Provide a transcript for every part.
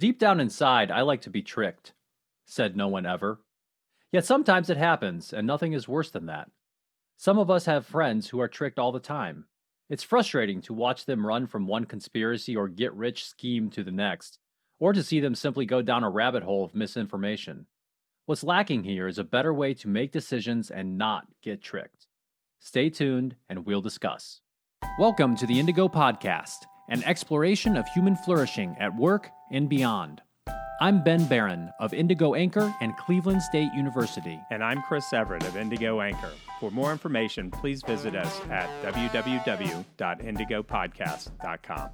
Deep down inside, I like to be tricked, said no one ever. Yet sometimes it happens, and nothing is worse than that. Some of us have friends who are tricked all the time. It's frustrating to watch them run from one conspiracy or get rich scheme to the next, or to see them simply go down a rabbit hole of misinformation. What's lacking here is a better way to make decisions and not get tricked. Stay tuned, and we'll discuss. Welcome to the Indigo Podcast, an exploration of human flourishing at work and beyond. I'm Ben Baran of Indigo Anchor and Cleveland State University. And I'm Chris Everett of Indigo Anchor. For more information, please visit us at www.indigopodcast.com.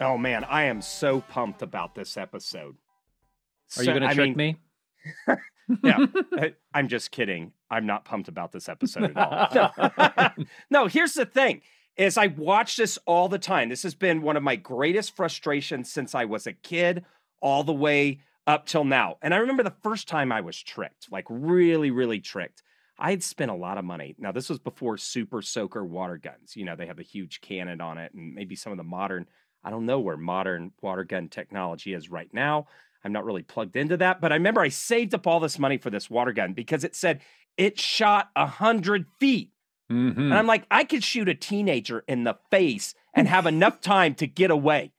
Oh man, I am so pumped about this episode. Are so, you going to trick mean, me? yeah, I'm just kidding. I'm not pumped about this episode at all. no, here's the thing is I watch this all the time. This has been one of my greatest frustrations since I was a kid all the way up till now. And I remember the first time I was tricked, like really, really tricked. I had spent a lot of money. Now, this was before Super Soaker water guns. You know, they have a huge cannon on it and maybe some of the modern, I don't know where modern water gun technology is right now. I'm not really plugged into that, but I remember I saved up all this money for this water gun because it said it shot a hundred feet. Mm-hmm. And I'm like, I could shoot a teenager in the face and have enough time to get away.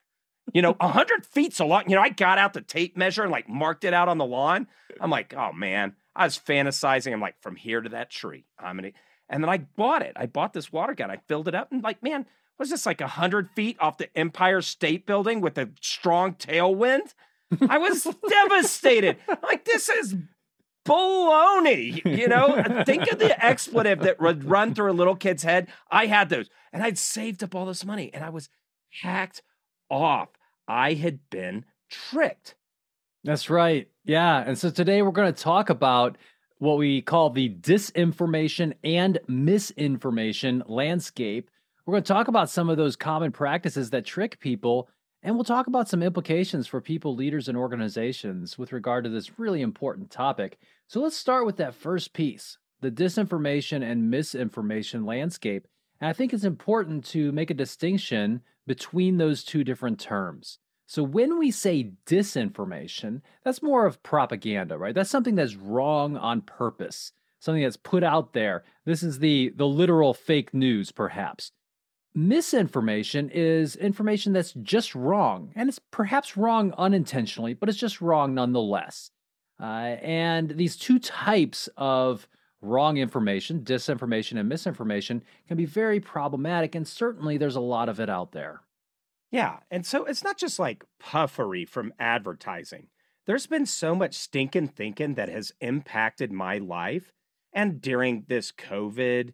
You know, 100 feet's a lot. You know, I got out the tape measure and like marked it out on the lawn. I'm like, oh man, I was fantasizing. I'm like, from here to that tree. I'm gonna, and then I bought it. I bought this water gun. I filled it up and like, man, was this like 100 feet off the Empire State Building with a strong tailwind? I was devastated. Like, this is baloney. You know, think of the expletive that would run through a little kid's head. I had those, and I'd saved up all this money, and I was hacked off. I had been tricked. That's right. Yeah. And so today we're going to talk about what we call the disinformation and misinformation landscape. We're going to talk about some of those common practices that trick people and we'll talk about some implications for people, leaders, and organizations with regard to this really important topic. So let's start with that first piece the disinformation and misinformation landscape. And I think it's important to make a distinction between those two different terms. So when we say disinformation, that's more of propaganda, right? That's something that's wrong on purpose, something that's put out there. This is the the literal fake news perhaps. Misinformation is information that's just wrong, and it's perhaps wrong unintentionally, but it's just wrong nonetheless. Uh, and these two types of wrong information, disinformation and misinformation, can be very problematic, and certainly there's a lot of it out there. Yeah, and so it's not just like puffery from advertising. There's been so much stinking thinking that has impacted my life. And during this COVID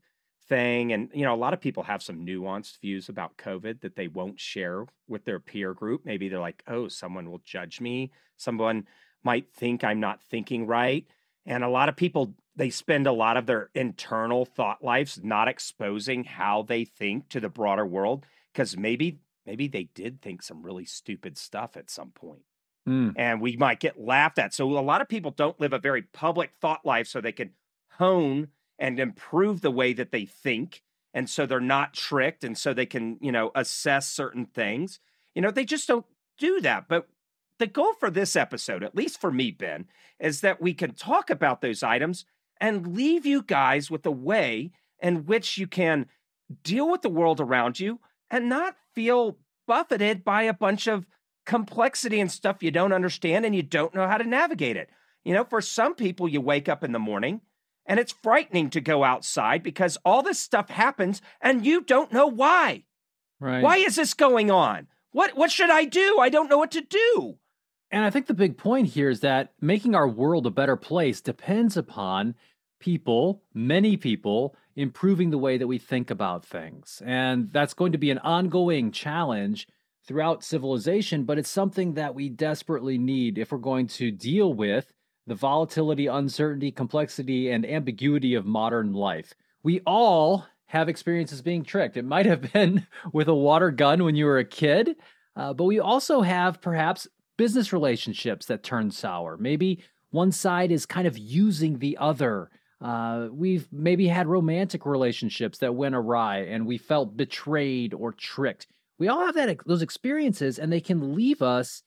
thing. And, you know, a lot of people have some nuanced views about COVID that they won't share with their peer group. Maybe they're like, oh, someone will judge me. Someone might think I'm not thinking right. And a lot of people, they spend a lot of their internal thought lives not exposing how they think to the broader world because maybe, maybe they did think some really stupid stuff at some point. Mm. And we might get laughed at. So a lot of people don't live a very public thought life so they can hone and improve the way that they think and so they're not tricked and so they can you know assess certain things. You know they just don't do that. But the goal for this episode at least for me ben is that we can talk about those items and leave you guys with a way in which you can deal with the world around you and not feel buffeted by a bunch of complexity and stuff you don't understand and you don't know how to navigate it. You know for some people you wake up in the morning and it's frightening to go outside because all this stuff happens and you don't know why. Right. Why is this going on? What what should I do? I don't know what to do. And I think the big point here is that making our world a better place depends upon people, many people, improving the way that we think about things. And that's going to be an ongoing challenge throughout civilization, but it's something that we desperately need if we're going to deal with the volatility, uncertainty, complexity, and ambiguity of modern life. We all have experiences being tricked. It might have been with a water gun when you were a kid, uh, but we also have perhaps business relationships that turn sour. Maybe one side is kind of using the other. Uh, we've maybe had romantic relationships that went awry and we felt betrayed or tricked. we all have that those experiences and they can leave us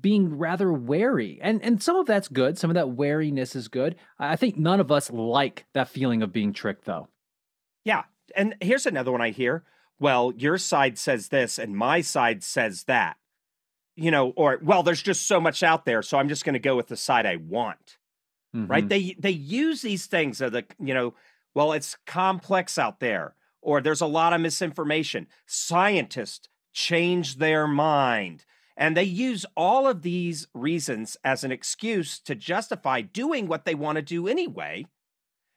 being rather wary. And and some of that's good, some of that wariness is good. I think none of us like that feeling of being tricked though. Yeah. And here's another one I hear. Well, your side says this and my side says that. You know, or well, there's just so much out there, so I'm just going to go with the side I want. Mm-hmm. Right? They they use these things of the, you know, well, it's complex out there or there's a lot of misinformation. Scientists change their mind. And they use all of these reasons as an excuse to justify doing what they want to do anyway.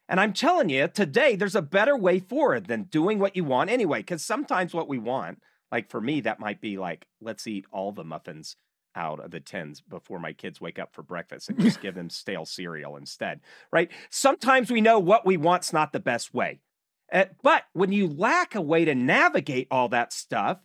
And I'm telling you, today there's a better way forward than doing what you want anyway. Because sometimes what we want, like for me, that might be like, let's eat all the muffins out of the tins before my kids wake up for breakfast and just give them stale cereal instead, right? Sometimes we know what we want's not the best way. Uh, but when you lack a way to navigate all that stuff,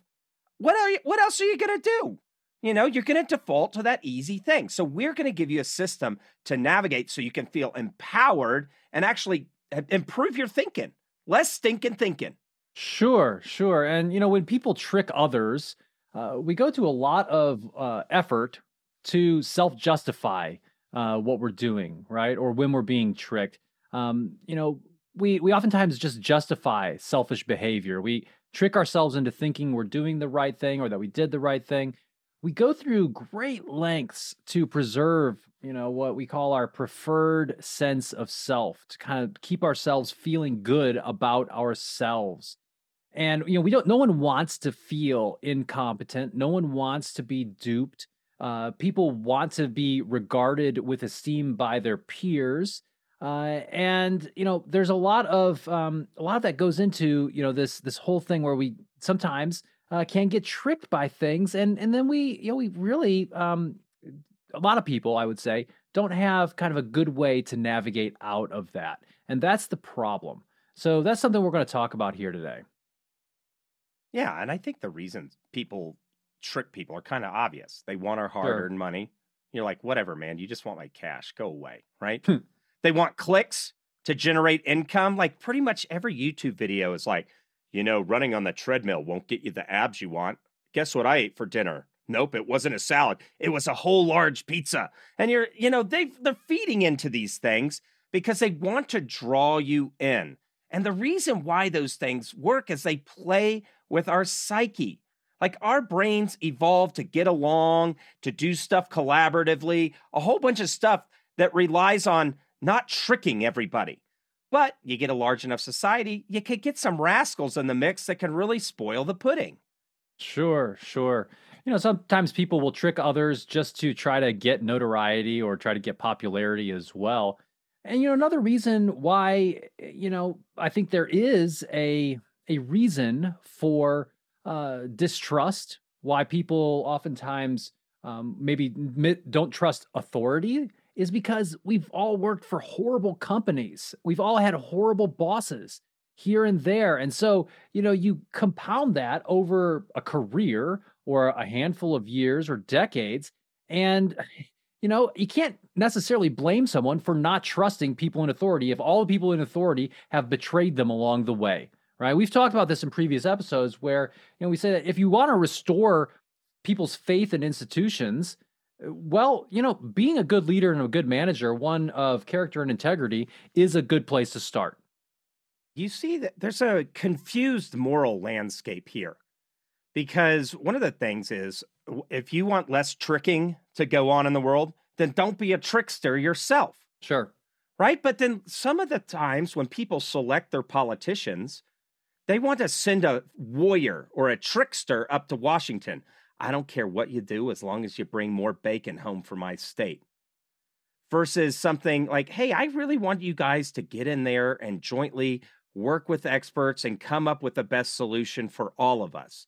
what are you, what else are you going to do? You know, you're going to default to that easy thing. So we're going to give you a system to navigate so you can feel empowered and actually improve your thinking. Less stinking thinking. Sure, sure. And you know, when people trick others, uh, we go to a lot of uh, effort to self-justify uh, what we're doing, right? Or when we're being tricked. Um, you know, we we oftentimes just justify selfish behavior. We trick ourselves into thinking we're doing the right thing or that we did the right thing. We go through great lengths to preserve, you know, what we call our preferred sense of self, to kind of keep ourselves feeling good about ourselves. And you know, we don't no one wants to feel incompetent. No one wants to be duped. Uh, people want to be regarded with esteem by their peers. Uh, and you know, there's a lot of um, a lot of that goes into you know this this whole thing where we sometimes uh, can get tricked by things, and and then we you know we really um, a lot of people I would say don't have kind of a good way to navigate out of that, and that's the problem. So that's something we're going to talk about here today. Yeah, and I think the reasons people trick people are kind of obvious. They want our hard-earned sure. money. You're like, whatever, man. You just want my cash. Go away, right? Hmm. They want clicks to generate income. Like pretty much every YouTube video is like, you know, running on the treadmill won't get you the abs you want. Guess what I ate for dinner? Nope, it wasn't a salad. It was a whole large pizza. And you're, you know, they they're feeding into these things because they want to draw you in. And the reason why those things work is they play with our psyche. Like our brains evolved to get along, to do stuff collaboratively, a whole bunch of stuff that relies on not tricking everybody. But you get a large enough society, you could get some rascals in the mix that can really spoil the pudding. Sure, sure. You know, sometimes people will trick others just to try to get notoriety or try to get popularity as well. And you know, another reason why you know I think there is a a reason for uh, distrust, why people oftentimes um, maybe don't trust authority is because we've all worked for horrible companies. We've all had horrible bosses here and there. And so, you know, you compound that over a career or a handful of years or decades. And, you know, you can't necessarily blame someone for not trusting people in authority if all the people in authority have betrayed them along the way. Right. We've talked about this in previous episodes where, you know, we say that if you want to restore people's faith in institutions, well, you know, being a good leader and a good manager, one of character and integrity, is a good place to start. You see that there's a confused moral landscape here because one of the things is if you want less tricking to go on in the world, then don't be a trickster yourself. Sure. Right. But then some of the times when people select their politicians, they want to send a warrior or a trickster up to Washington. I don't care what you do as long as you bring more bacon home for my state. Versus something like, hey, I really want you guys to get in there and jointly work with experts and come up with the best solution for all of us.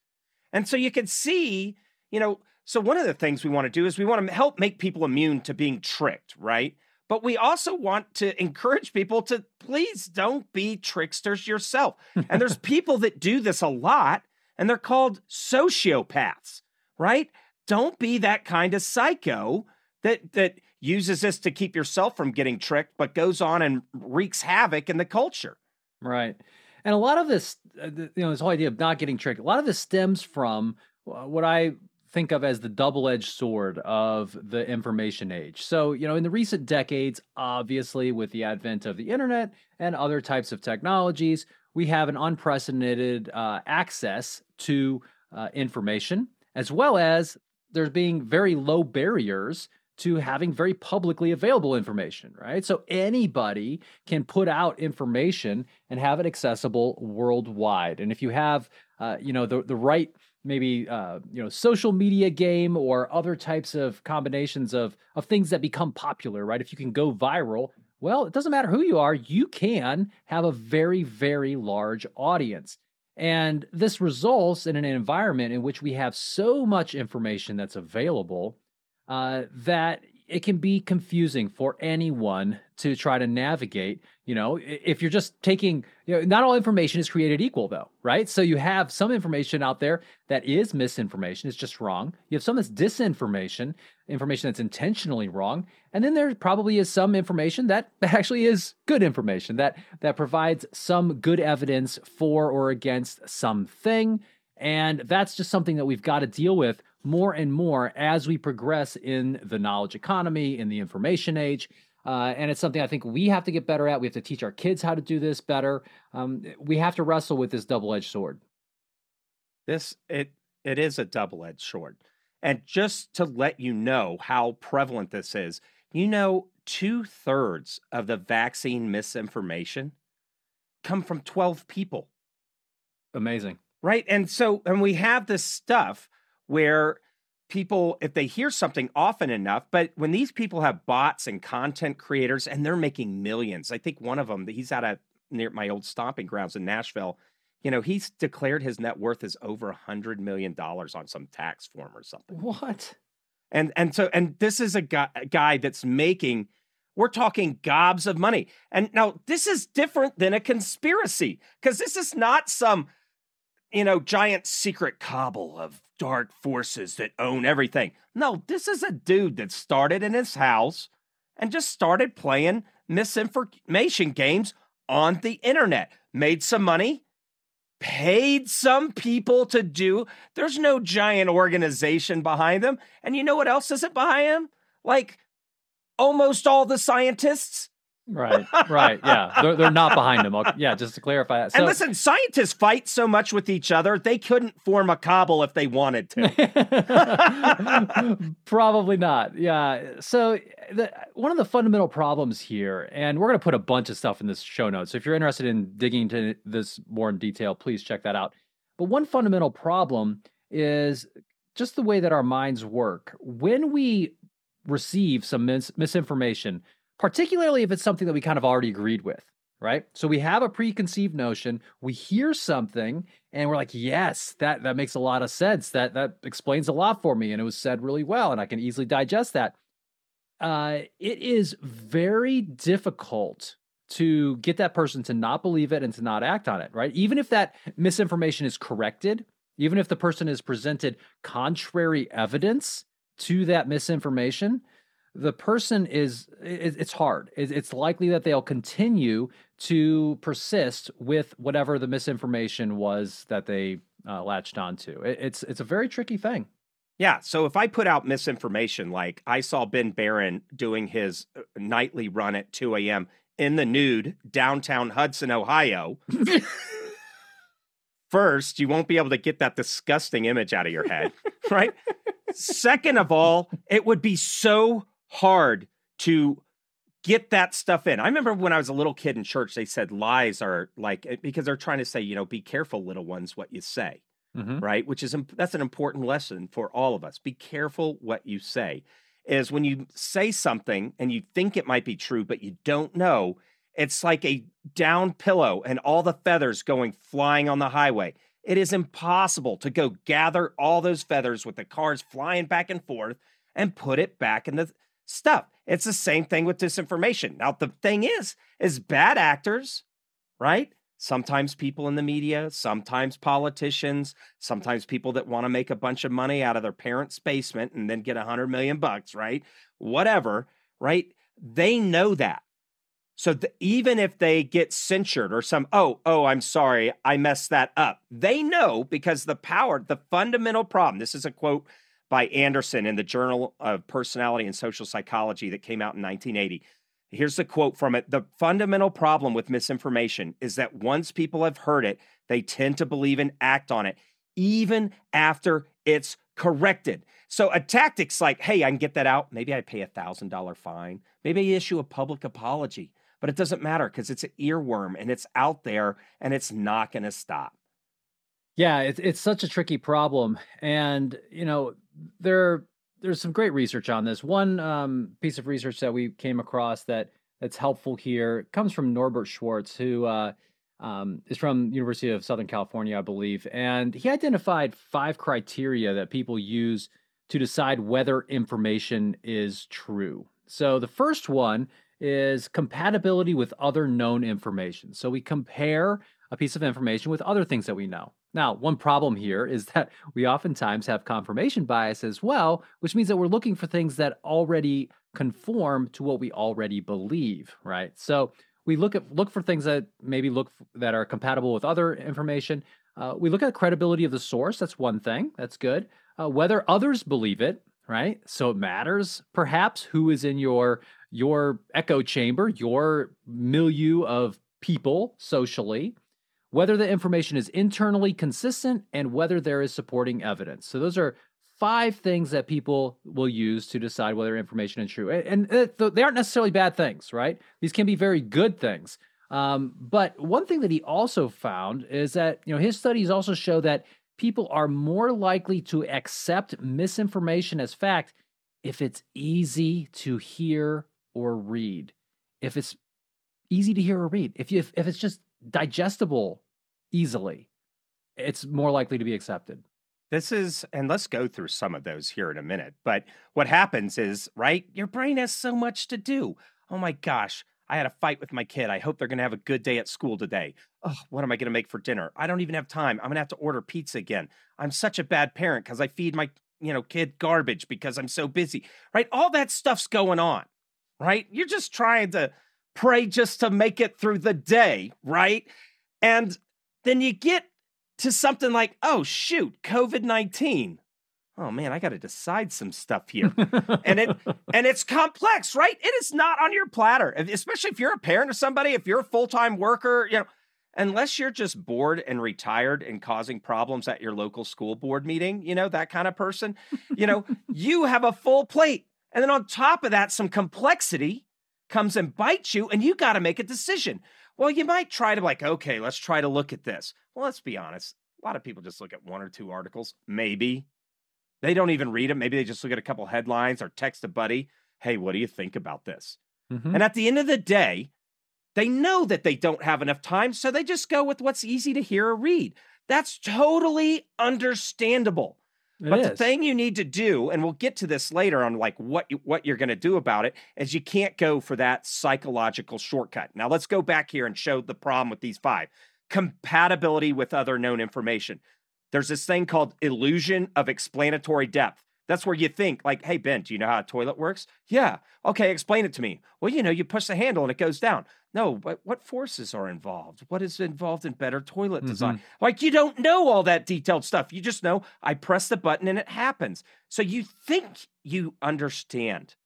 And so you can see, you know, so one of the things we want to do is we want to help make people immune to being tricked, right? But we also want to encourage people to please don't be tricksters yourself. and there's people that do this a lot, and they're called sociopaths right? Don't be that kind of psycho that that uses this to keep yourself from getting tricked, but goes on and wreaks havoc in the culture. Right. And a lot of this, uh, you know, this whole idea of not getting tricked, a lot of this stems from what I think of as the double edged sword of the information age. So, you know, in the recent decades, obviously, with the advent of the internet and other types of technologies, we have an unprecedented uh, access to uh, information, as well as there's being very low barriers to having very publicly available information, right? So anybody can put out information and have it accessible worldwide. And if you have, uh, you know, the the right maybe uh, you know social media game or other types of combinations of of things that become popular, right? If you can go viral, well, it doesn't matter who you are, you can have a very very large audience. And this results in an environment in which we have so much information that's available uh, that it can be confusing for anyone to try to navigate. You know, if you're just taking, you know, not all information is created equal, though, right? So you have some information out there that is misinformation, it's just wrong. You have some that's disinformation, information that's intentionally wrong, and then there probably is some information that actually is good information that that provides some good evidence for or against something. And that's just something that we've got to deal with more and more as we progress in the knowledge economy, in the information age. Uh, and it's something I think we have to get better at. We have to teach our kids how to do this better. Um, we have to wrestle with this double-edged sword. This it it is a double-edged sword, and just to let you know how prevalent this is, you know, two thirds of the vaccine misinformation come from twelve people. Amazing, right? And so, and we have this stuff where people if they hear something often enough but when these people have bots and content creators and they're making millions i think one of them he's out of near my old stomping grounds in nashville you know he's declared his net worth is over a hundred million dollars on some tax form or something. What? And and so and this is a guy, a guy that's making we're talking gobs of money. And now this is different than a conspiracy because this is not some you know giant secret cabal of dark forces that own everything. No, this is a dude that started in his house and just started playing misinformation games on the internet, made some money, paid some people to do. There's no giant organization behind them. And you know what else isn't behind them? Like almost all the scientists Right, right, yeah, they're, they're not behind him. yeah, just to clarify that. So, and listen, scientists fight so much with each other they couldn't form a cabal if they wanted to. Probably not. Yeah. So the, one of the fundamental problems here, and we're going to put a bunch of stuff in this show notes. So if you're interested in digging into this more in detail, please check that out. But one fundamental problem is just the way that our minds work. When we receive some mis- misinformation particularly if it's something that we kind of already agreed with, right? So we have a preconceived notion, we hear something and we're like, "Yes, that that makes a lot of sense. That that explains a lot for me and it was said really well and I can easily digest that." Uh it is very difficult to get that person to not believe it and to not act on it, right? Even if that misinformation is corrected, even if the person is presented contrary evidence to that misinformation, the person is it's hard. It's likely that they'll continue to persist with whatever the misinformation was that they uh, latched onto. It's it's a very tricky thing. Yeah so if i put out misinformation like i saw ben baran doing his uh, nightly run at 2 a.m in the nude downtown hudson ohio first you won't be able to get that disgusting image out of your head right? Second of all it would be so hard to get that stuff in. I remember when I was a little kid in church, they said lies are like eh, because they're trying to say, you know, be careful, little ones, what you say, mm-hmm. right? Which is that's an important lesson for all of us. Be careful what you say. Is when you say something and you think it might be true, but you don't know. It's like a down pillow and all the feathers going flying on the highway. It is impossible to go gather all those feathers with the cars flying back and forth and put it back in the stuff. It's the same thing with disinformation. Now, the thing is, is bad actors, right? Sometimes people in the media, sometimes politicians, sometimes people that want to make a bunch of money out of their parents' basement and then get a hundred million bucks, right? Whatever, right? They know that. So the, even if they get censured or some, oh, oh, I'm sorry, I messed that up, they know because the power, the fundamental problem, this is a quote by Anderson in the Journal of Personality and Social Psychology that came out in 1980. Here's the quote from it The fundamental problem with misinformation is that once people have heard it, they tend to believe and act on it, even after it's corrected. So a tactic's like, hey, I can get that out. Maybe I pay a thousand dollar fine. Maybe I issue a public apology. But it doesn't matter because it's an earworm and it's out there and it's not going to stop. Yeah, it's it's such a tricky problem, and you know there there's some great research on this. One um, piece of research that we came across that that's helpful here comes from Norbert Schwarz, who uh, um, is from University of Southern California, I believe, and he identified five criteria that people use to decide whether information is true. So the first one is compatibility with other known information. So we compare a piece of information with other things that we know. Now, one problem here is that we oftentimes have confirmation bias as well, which means that we're looking for things that already conform to what we already believe, right? So we look at look for things that maybe look that are compatible with other information. Uh, we look at credibility of the source. That's one thing. That's good. Uh, whether others believe it, right? So it matters perhaps who is in your your echo chamber, your milieu of people socially, whether the information is internally consistent and whether there is supporting evidence. So those are five things that people will use to decide whether information is true. And, they aren't necessarily bad things, right? These can be very good things. Um, but one thing that he also found is that you know his studies also show that people are more likely to accept misinformation as fact if it's easy to hear or read. If it's easy to hear or read, if you, if, if it's just digestible easily, it's more likely to be accepted. This is, and let's go through some of those here in a minute. But what happens is, right, your brain has so much to do. Oh my gosh, I had a fight with my kid. I hope they're going to have a good day at school today. Oh, what am I going to make for dinner? I don't even have time. I'm going to have to order pizza again. I'm such a bad parent because I feed my, you know, kid garbage because I'm so busy. Right? All that stuff's going on. Right? You're just trying to pray just to make it through the day, right? And then you get to something like, oh, shoot, COVID 19. Oh man, I got to decide some stuff here. and it and it's complex, right? It is not on your platter. Especially if you're a parent of somebody, if you're a full-time worker, you know, unless you're just bored and retired and causing problems at your local school board meeting, you know, that kind of person, you know, you have a full plate. And then on top of that, some complexity comes and bites you and you got to make a decision. Well, you might try to like, okay, let's try to look at this. Well, let's be honest. A lot of people just look at one or two articles, maybe. They don't even read them. Maybe they just look at a couple headlines or text a buddy, hey, what do you think about this? Mm-hmm. And at the end of the day, they know that they don't have enough time, so they just go with what's easy to hear or read. That's totally understandable. It but is. the thing you need to do, and we'll get to this later on, like what you, what you're going to do about it, is you can't go for that psychological shortcut. Now let's go back here and show the problem with these five: compatibility with other known information. There's this thing called illusion of explanatory depth. That's where you think, like, hey, Ben, do you know how a toilet works? Yeah. Okay, explain it to me. Well, you know, you push the handle and it goes down. No, but what forces are involved? What is involved in better toilet mm-hmm. design? Like, you don't know all that detailed stuff. You just know I press the button and it happens. So you think you understand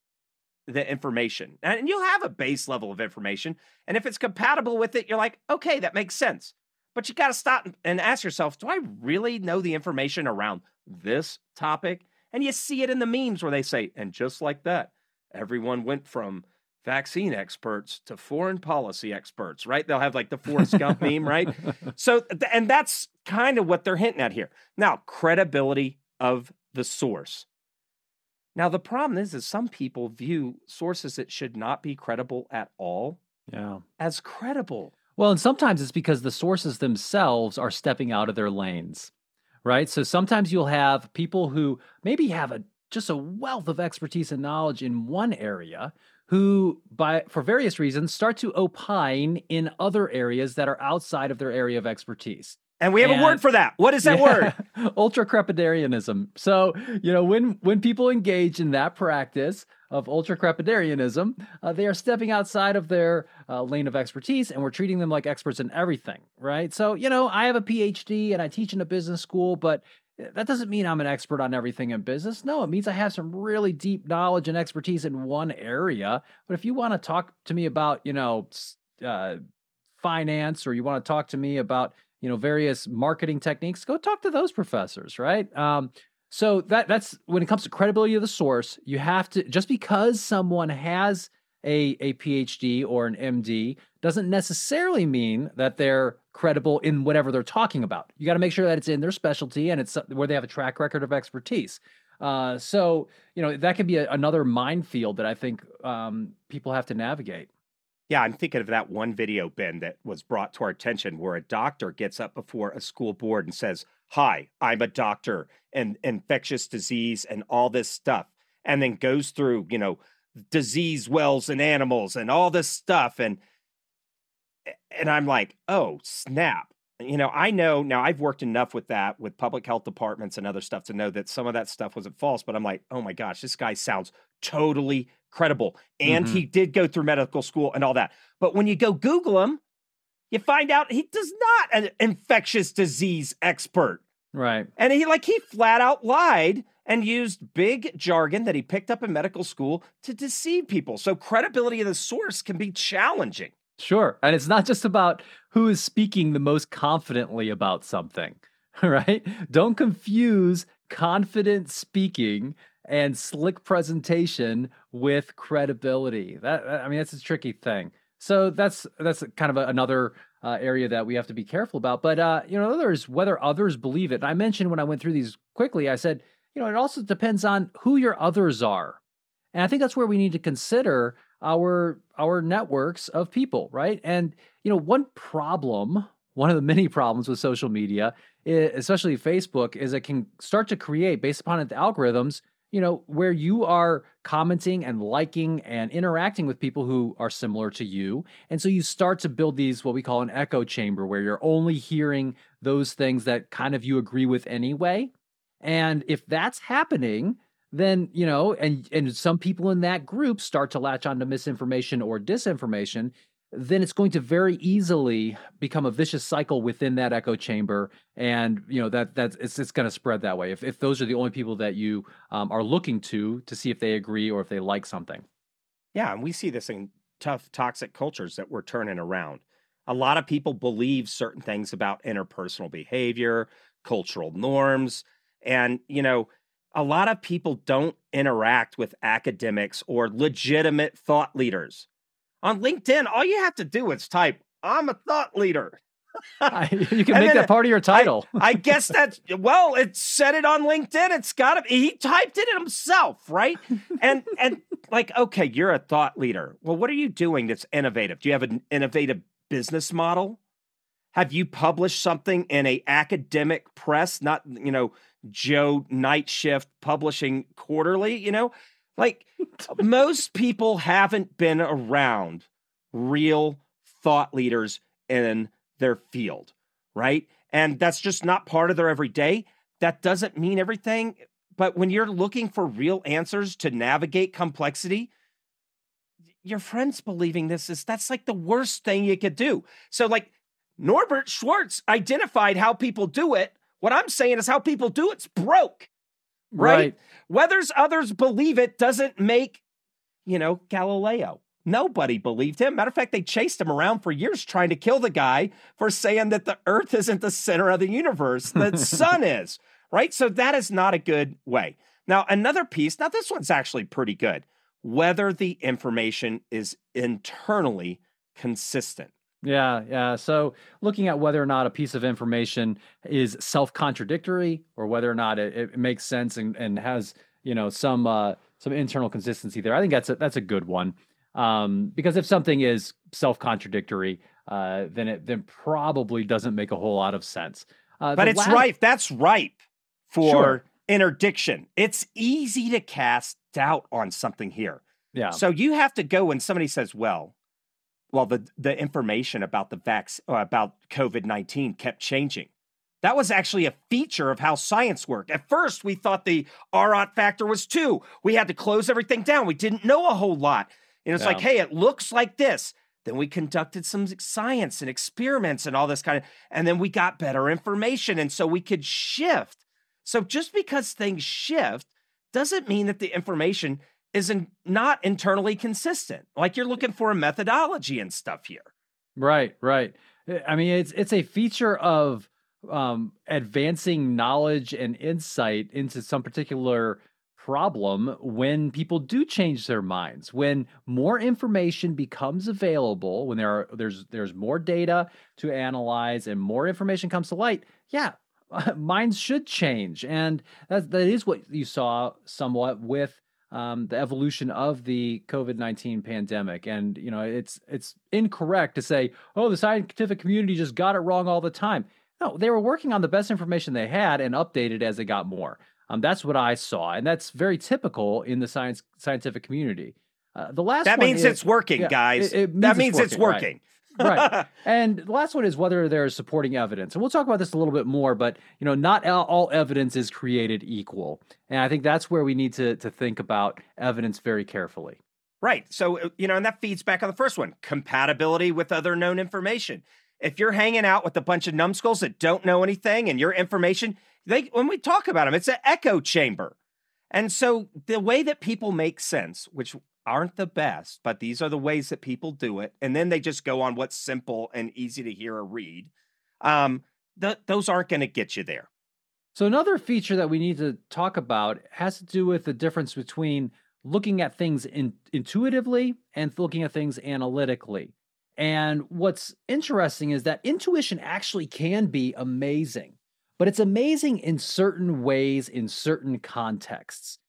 the information. And you'll have a base level of information. And if it's compatible with it, you're like, okay, that makes sense. But you got to stop and ask yourself, do I really know the information around this topic? And you see it in the memes where they say, and just like that, everyone went from vaccine experts to foreign policy experts, right? They'll have like the Forrest Gump meme, right? So, and that's kind of what they're hinting at here. Now, credibility of the source. Now, the problem is, is some people view sources that should not be credible at all yeah. as credible. Well, and sometimes it's because the sources themselves are stepping out of their lanes, right? So sometimes you'll have people who maybe have a just a wealth of expertise and knowledge in one area who by for various reasons start to opine in other areas that are outside of their area of expertise. And we have and, a word for that. What is that yeah, word? Ultra crepidarianism. So, you know, when when people engage in that practice, of ultra crepidarianism, uh, they are stepping outside of their uh, lane of expertise and we're treating them like experts in everything, right? So, you know, I have a PhD and I teach in a business school, but that doesn't mean I'm an expert on everything in business. No, it means I have some really deep knowledge and expertise in one area. But if you want to talk to me about, you know, uh, finance or you want to talk to me about, you know, various marketing techniques, go talk to those professors, right? Um, so that that's when it comes to credibility of the source, you have to just because someone has a, a PhD or an MD doesn't necessarily mean that they're credible in whatever they're talking about. You got to make sure that it's in their specialty and it's where they have a track record of expertise. Uh, so, you know, that could be a, another minefield that I think um, people have to navigate. Yeah, I'm thinking of that one video, Ben, that was brought to our attention where a doctor gets up before a school board and says, Hi, I'm a doctor and infectious disease and all this stuff. And then goes through, you know, disease wells in animals and all this stuff and and I'm like, "Oh, snap." You know, I know now I've worked enough with that with public health departments and other stuff to know that some of that stuff wasn't false, but I'm like, "Oh my gosh, this guy sounds totally credible." And mm-hmm. he did go through medical school and all that. But when you go Google him, you find out he does not an infectious disease expert. Right. And he like he flat out lied and used big jargon that he picked up in medical school to deceive people. So credibility of the source can be challenging. Sure. And it's not just about who is speaking the most confidently about something, right? Don't confuse confident speaking and slick presentation with credibility. That I mean that's a tricky thing. So that's that's kind of a, another uh, area that we have to be careful about. But uh, you know, others whether others believe it. And I mentioned when I went through these quickly, I said, you know, it also depends on who your others are, and I think that's where we need to consider our our networks of people, right? And you know, one problem, one of the many problems with social media, especially Facebook, is it can start to create based upon the algorithms you know, where you are commenting and liking and interacting with people who are similar to you. And so you start to build these, what we call an echo chamber, where you're only hearing those things that kind of you agree with anyway. And if that's happening, then, you know, and, and some people in that group start to latch onto misinformation or disinformation, then it's going to very easily become a vicious cycle within that echo chamber. And you know that that's it's, it's going to spread that way. If, if those are the only people that you um, are looking to to see if they agree or if they like something. Yeah and we see this in tough toxic cultures that we're turning around. A lot of people believe certain things about interpersonal behavior cultural norms and you know a lot of people don't interact with academics or legitimate thought leaders on LinkedIn, all you have to do is type, I'm a thought leader. you can make that part of your title. I, I guess that's well, it said it on LinkedIn. It's got to he typed it himself, right? And and like, okay, you're a thought leader. Well, what are you doing that's innovative? Do you have an innovative business model? Have you published something in a academic press, not you know, Joe Night Shift publishing quarterly, you know? Like most people haven't been around real thought leaders in their field, right? And that's just not part of their everyday. That doesn't mean everything. But when you're looking for real answers to navigate complexity, your friends believing this is that's like the worst thing you could do. So, like Norbert Schwarz identified how people do it. What I'm saying is how people do it's broke right? right? Whether others believe it doesn't make, you know, Galileo. Nobody believed him. Matter of fact, they chased him around for years trying to kill the guy for saying that the earth isn't the center of the universe, the sun is, right? So that is not a good way. Now, another piece, now this one's actually pretty good. Whether the information is internally consistent. Yeah, yeah. So looking at whether or not a piece of information is self-contradictory or whether or not it, it makes sense and, and has you know some uh, some internal consistency there, I think that's a, that's a good one. Um, because if something is self-contradictory, uh, then it then probably doesn't make a whole lot of sense. Uh, but it's last... ripe. That's ripe for sure. interdiction. It's easy to cast doubt on something here. Yeah. So you have to go when somebody says, "Well, well, the the information about the vaccine uh, about COVID nineteen kept changing. That was actually a feature of how science worked. At first, we thought the R naught factor was two. We had to close everything down. We didn't know a whole lot. And it's yeah. like, hey, it looks like this. Then we conducted some science and experiments and all this kind of, and then we got better information. And so we could shift. So just because things shift doesn't mean that the information isn't not internally consistent. Like you're looking for a methodology and stuff here. Right, right. I mean, it's it's a feature of um, advancing knowledge and insight into some particular problem when people do change their minds when more information becomes available when there are there's there's more data to analyze and more information comes to light yeah minds should change and that that is what you saw somewhat with um, the evolution of the COVID nineteen pandemic, and you know it's it's incorrect to say, oh, the scientific community just got it wrong all the time. No, they were working on the best information they had and updated as they got more. Um, that's what I saw, and that's very typical in the science scientific community. Uh, the last that means is, it's working, yeah, guys. It, it means that means it's working. It's working. Right. Right. And the last one is whether there's supporting evidence. And we'll talk about this a little bit more, but you know, not all evidence is created equal. And I think that's where we need to to think about evidence very carefully. Right. So, uh, you know, and that feeds back on the first one, compatibility with other known information. If you're hanging out with a bunch of numbskulls that don't know anything and your information they when we talk about them, it's an echo chamber. And so the way that people make sense, which aren't the best, but these are the ways that people do it, and then they just go on what's simple and easy to hear or read. Um, th- those aren't going to get you there. So another feature that we need to talk about has to do with the difference between looking at things in, intuitively and looking at things analytically. And what's interesting is that intuition actually can be amazing but it's amazing in certain ways, in certain contexts.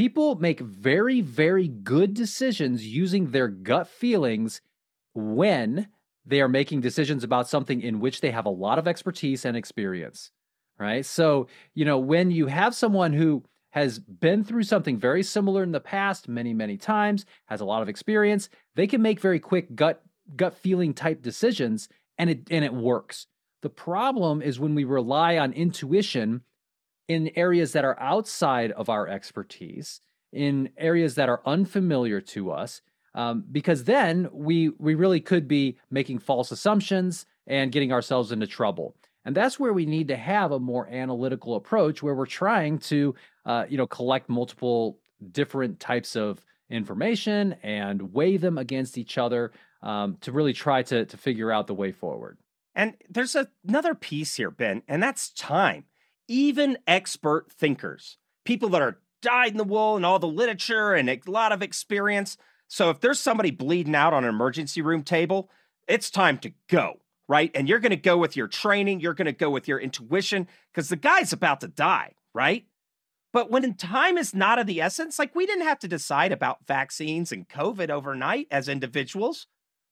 People make very, very good decisions using their gut feelings when they are making decisions about something in which they have a lot of expertise and experience, right? So, you know, when you have someone who has been through something very similar in the past many, many times, has a lot of experience, they can make very quick gut gut feeling type decisions and it and it works. The problem is when we rely on intuition in areas that are outside of our expertise, in areas that are unfamiliar to us, um, because then we we really could be making false assumptions and getting ourselves into trouble. And that's where we need to have a more analytical approach, where we're trying to, uh, you know, collect multiple different types of information and weigh them against each other um, to really try to to figure out the way forward. And there's a, another piece here, Ben, and that's time. Even expert thinkers, people that are dyed in the wool and all the literature and a lot of experience. So if there's somebody bleeding out on an emergency room table, it's time to go, right? And you're going to go with your training, you're going to go with your intuition because the guy's about to die, right? But when time is not of the essence, like we didn't have to decide about vaccines and COVID overnight as individuals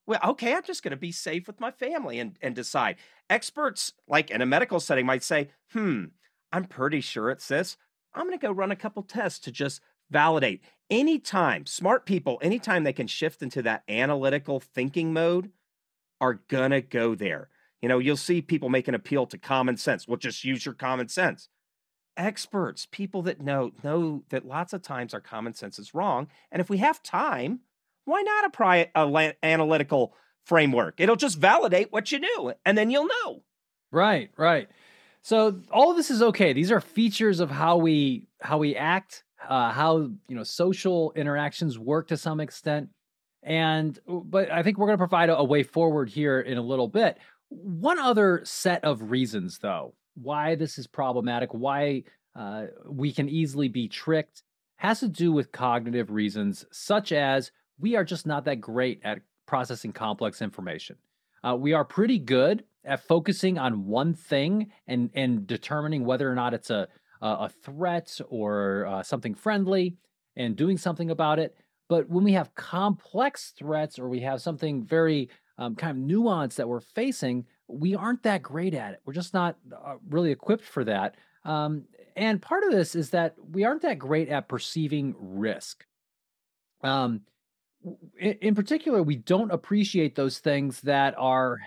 well, okay, I'm just going to be safe with my family and, and decide. Experts, like in a medical setting, might say, hmm, I'm pretty sure it's this. I'm going to go run a couple tests to just validate. Anytime, smart people, anytime they can shift into that analytical thinking mode, are going to go there. You know, you'll see people make an appeal to common sense. Well, just use your common sense. Experts, people that know, know that lots of times our common sense is wrong. And if we have time, why not apply an analytical framework? It'll just validate what you knew, and then you'll know. Right, right. So all of this is okay. These are features of how we how we act, uh, how you know social interactions work to some extent. And but I think we're going to provide a, a way forward here in a little bit. One other set of reasons, though, why this is problematic, why uh, we can easily be tricked, has to do with cognitive reasons, such as we are just not that great at processing complex information. Uh, we are pretty good at focusing on one thing and and determining whether or not it's a a threat or uh, something friendly and doing something about it. But when we have complex threats or we have something very um, kind of nuanced that we're facing, we aren't that great at it. We're just not uh, really equipped for that. Um, and part of this is that we aren't that great at perceiving risk. Um, in particular, we don't appreciate those things that are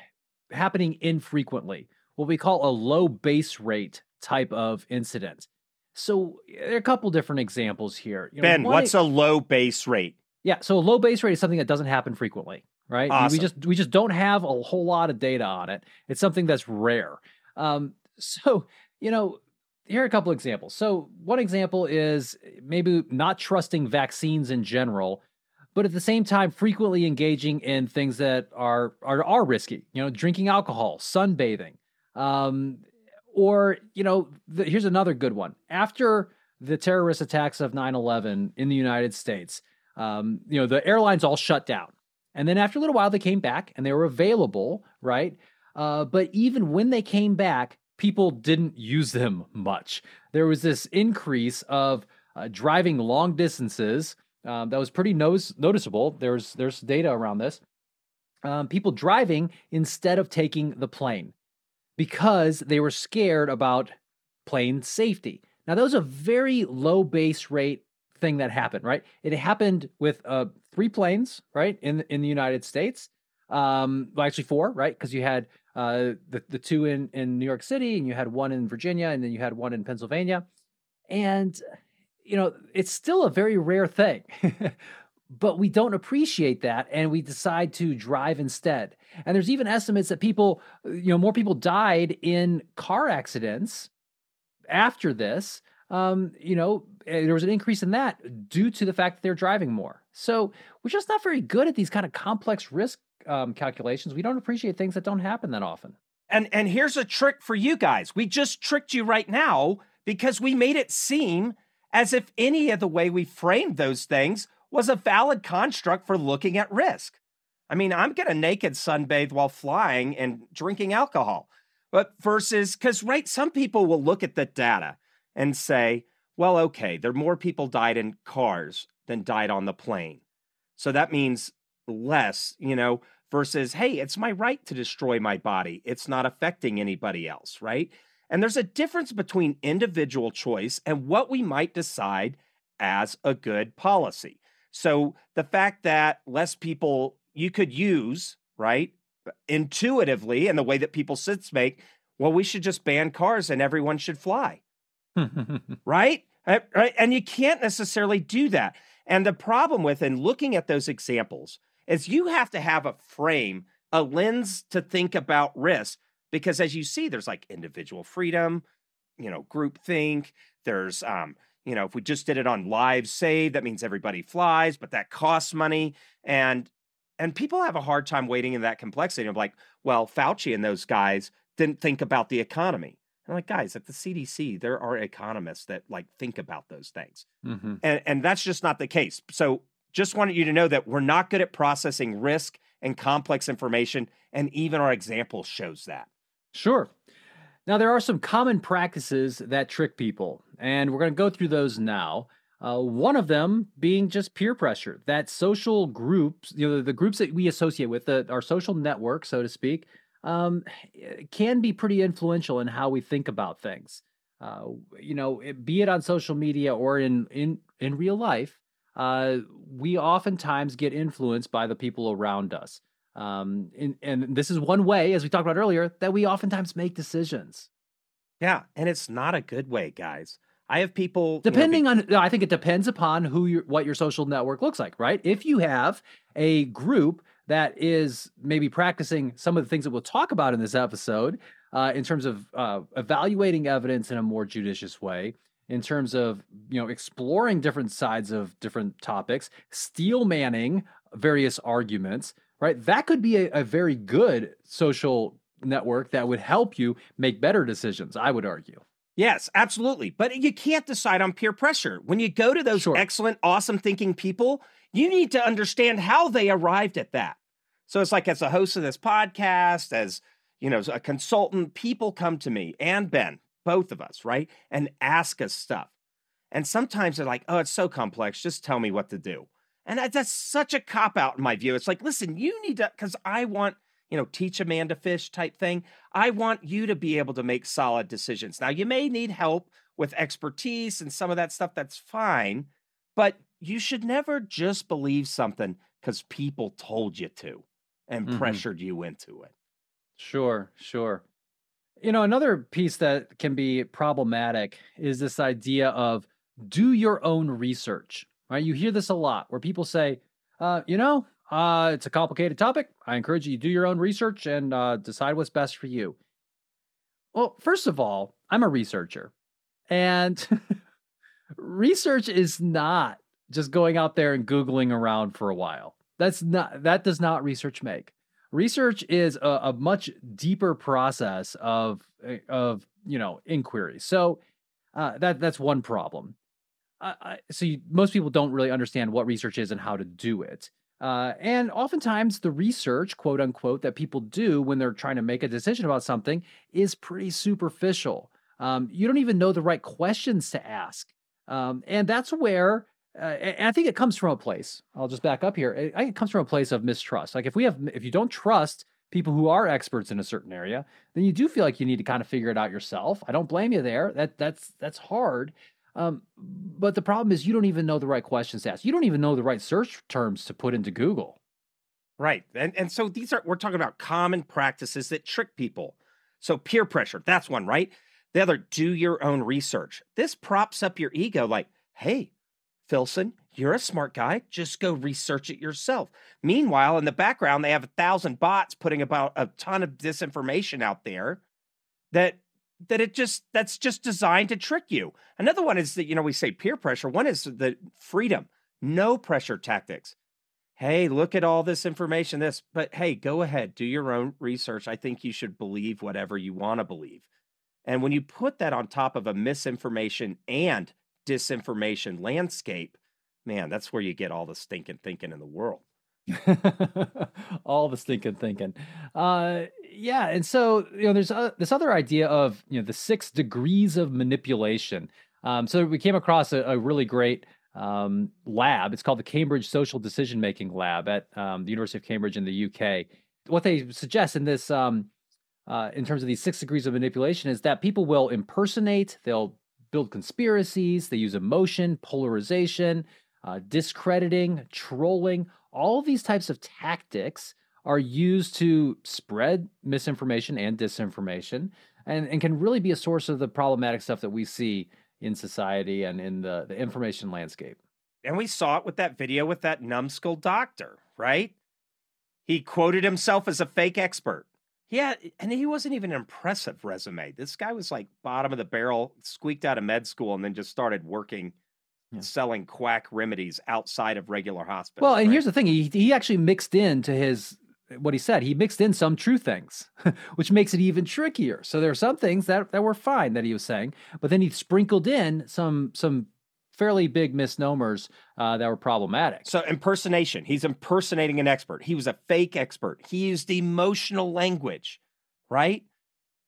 happening infrequently. what we call a low base rate type of incident. So there are a couple different examples here. You know, ben, what's a low base rate? Yeah, so a low base rate is something that doesn't happen frequently, right? Awesome. We just we just don't have a whole lot of data on it. It's something that's rare. Um, so you know, here are a couple examples. So one example is maybe not trusting vaccines in general, but at the same time frequently engaging in things that are are are risky. You know, drinking alcohol, sunbathing, um, or you know, the, here's another good one. After the terrorist attacks of 9/11 in the United States um, you know, the airlines all shut down. And then after a little while, they came back and they were available, right? Uh, but even when they came back, people didn't use them much. There was this increase of uh, driving long distances um, that was pretty noticeable. There's there's data around this. Um, people driving instead of taking the plane because they were scared about plane safety. Now, that was a very low base rate thing that happened, right? It happened with uh, three planes, right, in in the United States. Um, well, actually four, right? Because you had uh, the the two in in New York City, and you had one in Virginia, and then you had one in Pennsylvania, and you know it's still a very rare thing. but we don't appreciate that and we decide to drive instead. And there's even estimates that people, you know, more people died in car accidents after this um, you know, there was an increase in that due to the fact that they're driving more. So we're just not very good at these kind of complex risk um, calculations. We don't appreciate things that don't happen that often. And and here's a trick for you guys. We just tricked you right now because we made it seem as if any of the way we framed those things was a valid construct for looking at risk. I mean, I'm going to naked sunbathe while flying and drinking alcohol. But versus, because, right, some people will look at the data and say, well, okay, there more people died in cars than died on the plane. So that means less, you know, versus, hey, it's my right to destroy my body. It's not affecting anybody else, right? And there's a difference between individual choice and what we might decide as a good policy. So the fact that less people you could use, right, intuitively in the way that people sits make, well, we should just ban cars and everyone should fly. right? Uh, right? And you can't necessarily do that. And the problem with and looking at those examples is you have to have a frame, a lens to think about risk. Because as you see, there's like individual freedom, you know, group think. There's, um, you know, if we just did it on live save, that means everybody flies, but that costs money. And and people have a hard time waiting in that complexity of like, well, Fauci and those guys didn't think about the economy. I'm like, guys, at the CDC, there are economists that like think about those things. Mm-hmm. And, and that's just not the case. So just wanted you to know that we're not good at processing risk and complex information. And even our example shows that. Sure. Now, there are some common practices that trick people, and we're going to go through those now. Uh, one of them being just peer pressure, that social groups, you know, the groups that we associate with, the, our social network, so to speak, um, can be pretty influential in how we think about things. Uh, you know, be it on social media or in in in real life, uh, we oftentimes get influenced by the people around us. Um, and, and this is one way, as we talked about earlier, that we oftentimes make decisions. Yeah, and it's not a good way, guys. I have people depending you know, be- on. I think it depends upon who your what your social network looks like, right? If you have a group that is maybe practicing some of the things that we'll talk about in this episode uh, in terms of uh, evaluating evidence in a more judicious way in terms of you know exploring different sides of different topics steel manning various arguments right that could be a, a very good social network that would help you make better decisions i would argue Yes, absolutely. But you can't decide on peer pressure. When you go to those sure. excellent, awesome thinking people, you need to understand how they arrived at that. So it's like as a host of this podcast, as you know, a consultant, people come to me and Ben, both of us, right? And ask us stuff. And sometimes they're like, oh, it's so complex. Just tell me what to do. And that's such a cop out in my view. It's like, listen, you need to, because I want, you know, teach a man to fish type thing. I want you to be able to make solid decisions. Now, you may need help with expertise and some of that stuff. That's fine. But you should never just believe something because people told you to and mm-hmm. pressured you into it. Sure, sure. You know, another piece that can be problematic is this idea of do your own research. Right? You hear this a lot where people say, uh, you know, uh, it's a complicated topic. I encourage you to do your own research and uh, decide what's best for you. Well, first of all, I'm a researcher, and research is not just going out there and googling around for a while. That's not that does not research make. Research is a, a much deeper process of eh, of you know inquiry. So uh, that that's one problem. Uh, so you, most people don't really understand what research is and how to do it. Uh, and oftentimes, the research, quote unquote, that people do when they're trying to make a decision about something is pretty superficial. Um, you don't even know the right questions to ask. Um, and that's where, uh, and I think it comes from a place. I'll just back up here. I think it comes from a place of mistrust. Like if we have, if you don't trust people who are experts in a certain area, then you do feel like you need to kind of figure it out yourself. I don't blame you there. That that's that's hard. Um, but the problem is you don't even know the right questions to ask. You don't even know the right search terms to put into Google. Right. And and so these are we're talking about common practices that trick people. So peer pressure, that's one, right? The other, do your own research. This props up your ego like, hey, Filson, you're a smart guy. Just go research it yourself. Meanwhile, in the background, they have a thousand bots putting about a ton of disinformation out there that that it just that's just designed to trick you. Another one is that you know we say peer pressure. One is the freedom, no pressure tactics. Hey, look at all this information. This, but hey, go ahead, do your own research. I think you should believe whatever you want to believe. And when you put that on top of a misinformation and disinformation landscape, man, that's where you get all the stinking thinking in the world. all the stinking thinking. Uh, yeah, and so you know, there's uh, this other idea of you know the six degrees of manipulation. Um, so we came across a, a really great um, lab. It's called the Cambridge Social Decision Making Lab at um, the University of Cambridge in the UK. What they suggest in this, um, uh, in terms of these six degrees of manipulation, is that people will impersonate, they'll build conspiracies, they use emotion, polarization, uh, discrediting, trolling, all these types of tactics are used to spread misinformation and disinformation and, and can really be a source of the problematic stuff that we see in society and in the, the information landscape. And we saw it with that video with that numbskull doctor, right? He quoted himself as a fake expert. Yeah, and he wasn't even an impressive resume. This guy was like bottom of the barrel, squeaked out of med school, and then just started working yeah. selling quack remedies outside of regular hospitals. Well, and right? here's the thing: he he actually mixed into his what he said. He mixed in some true things, which makes it even trickier. So there are some things that that were fine that he was saying, but then he sprinkled in some some fairly big misnomers uh, that were problematic. So impersonation. He's impersonating an expert. He was a fake expert. He used emotional language, right?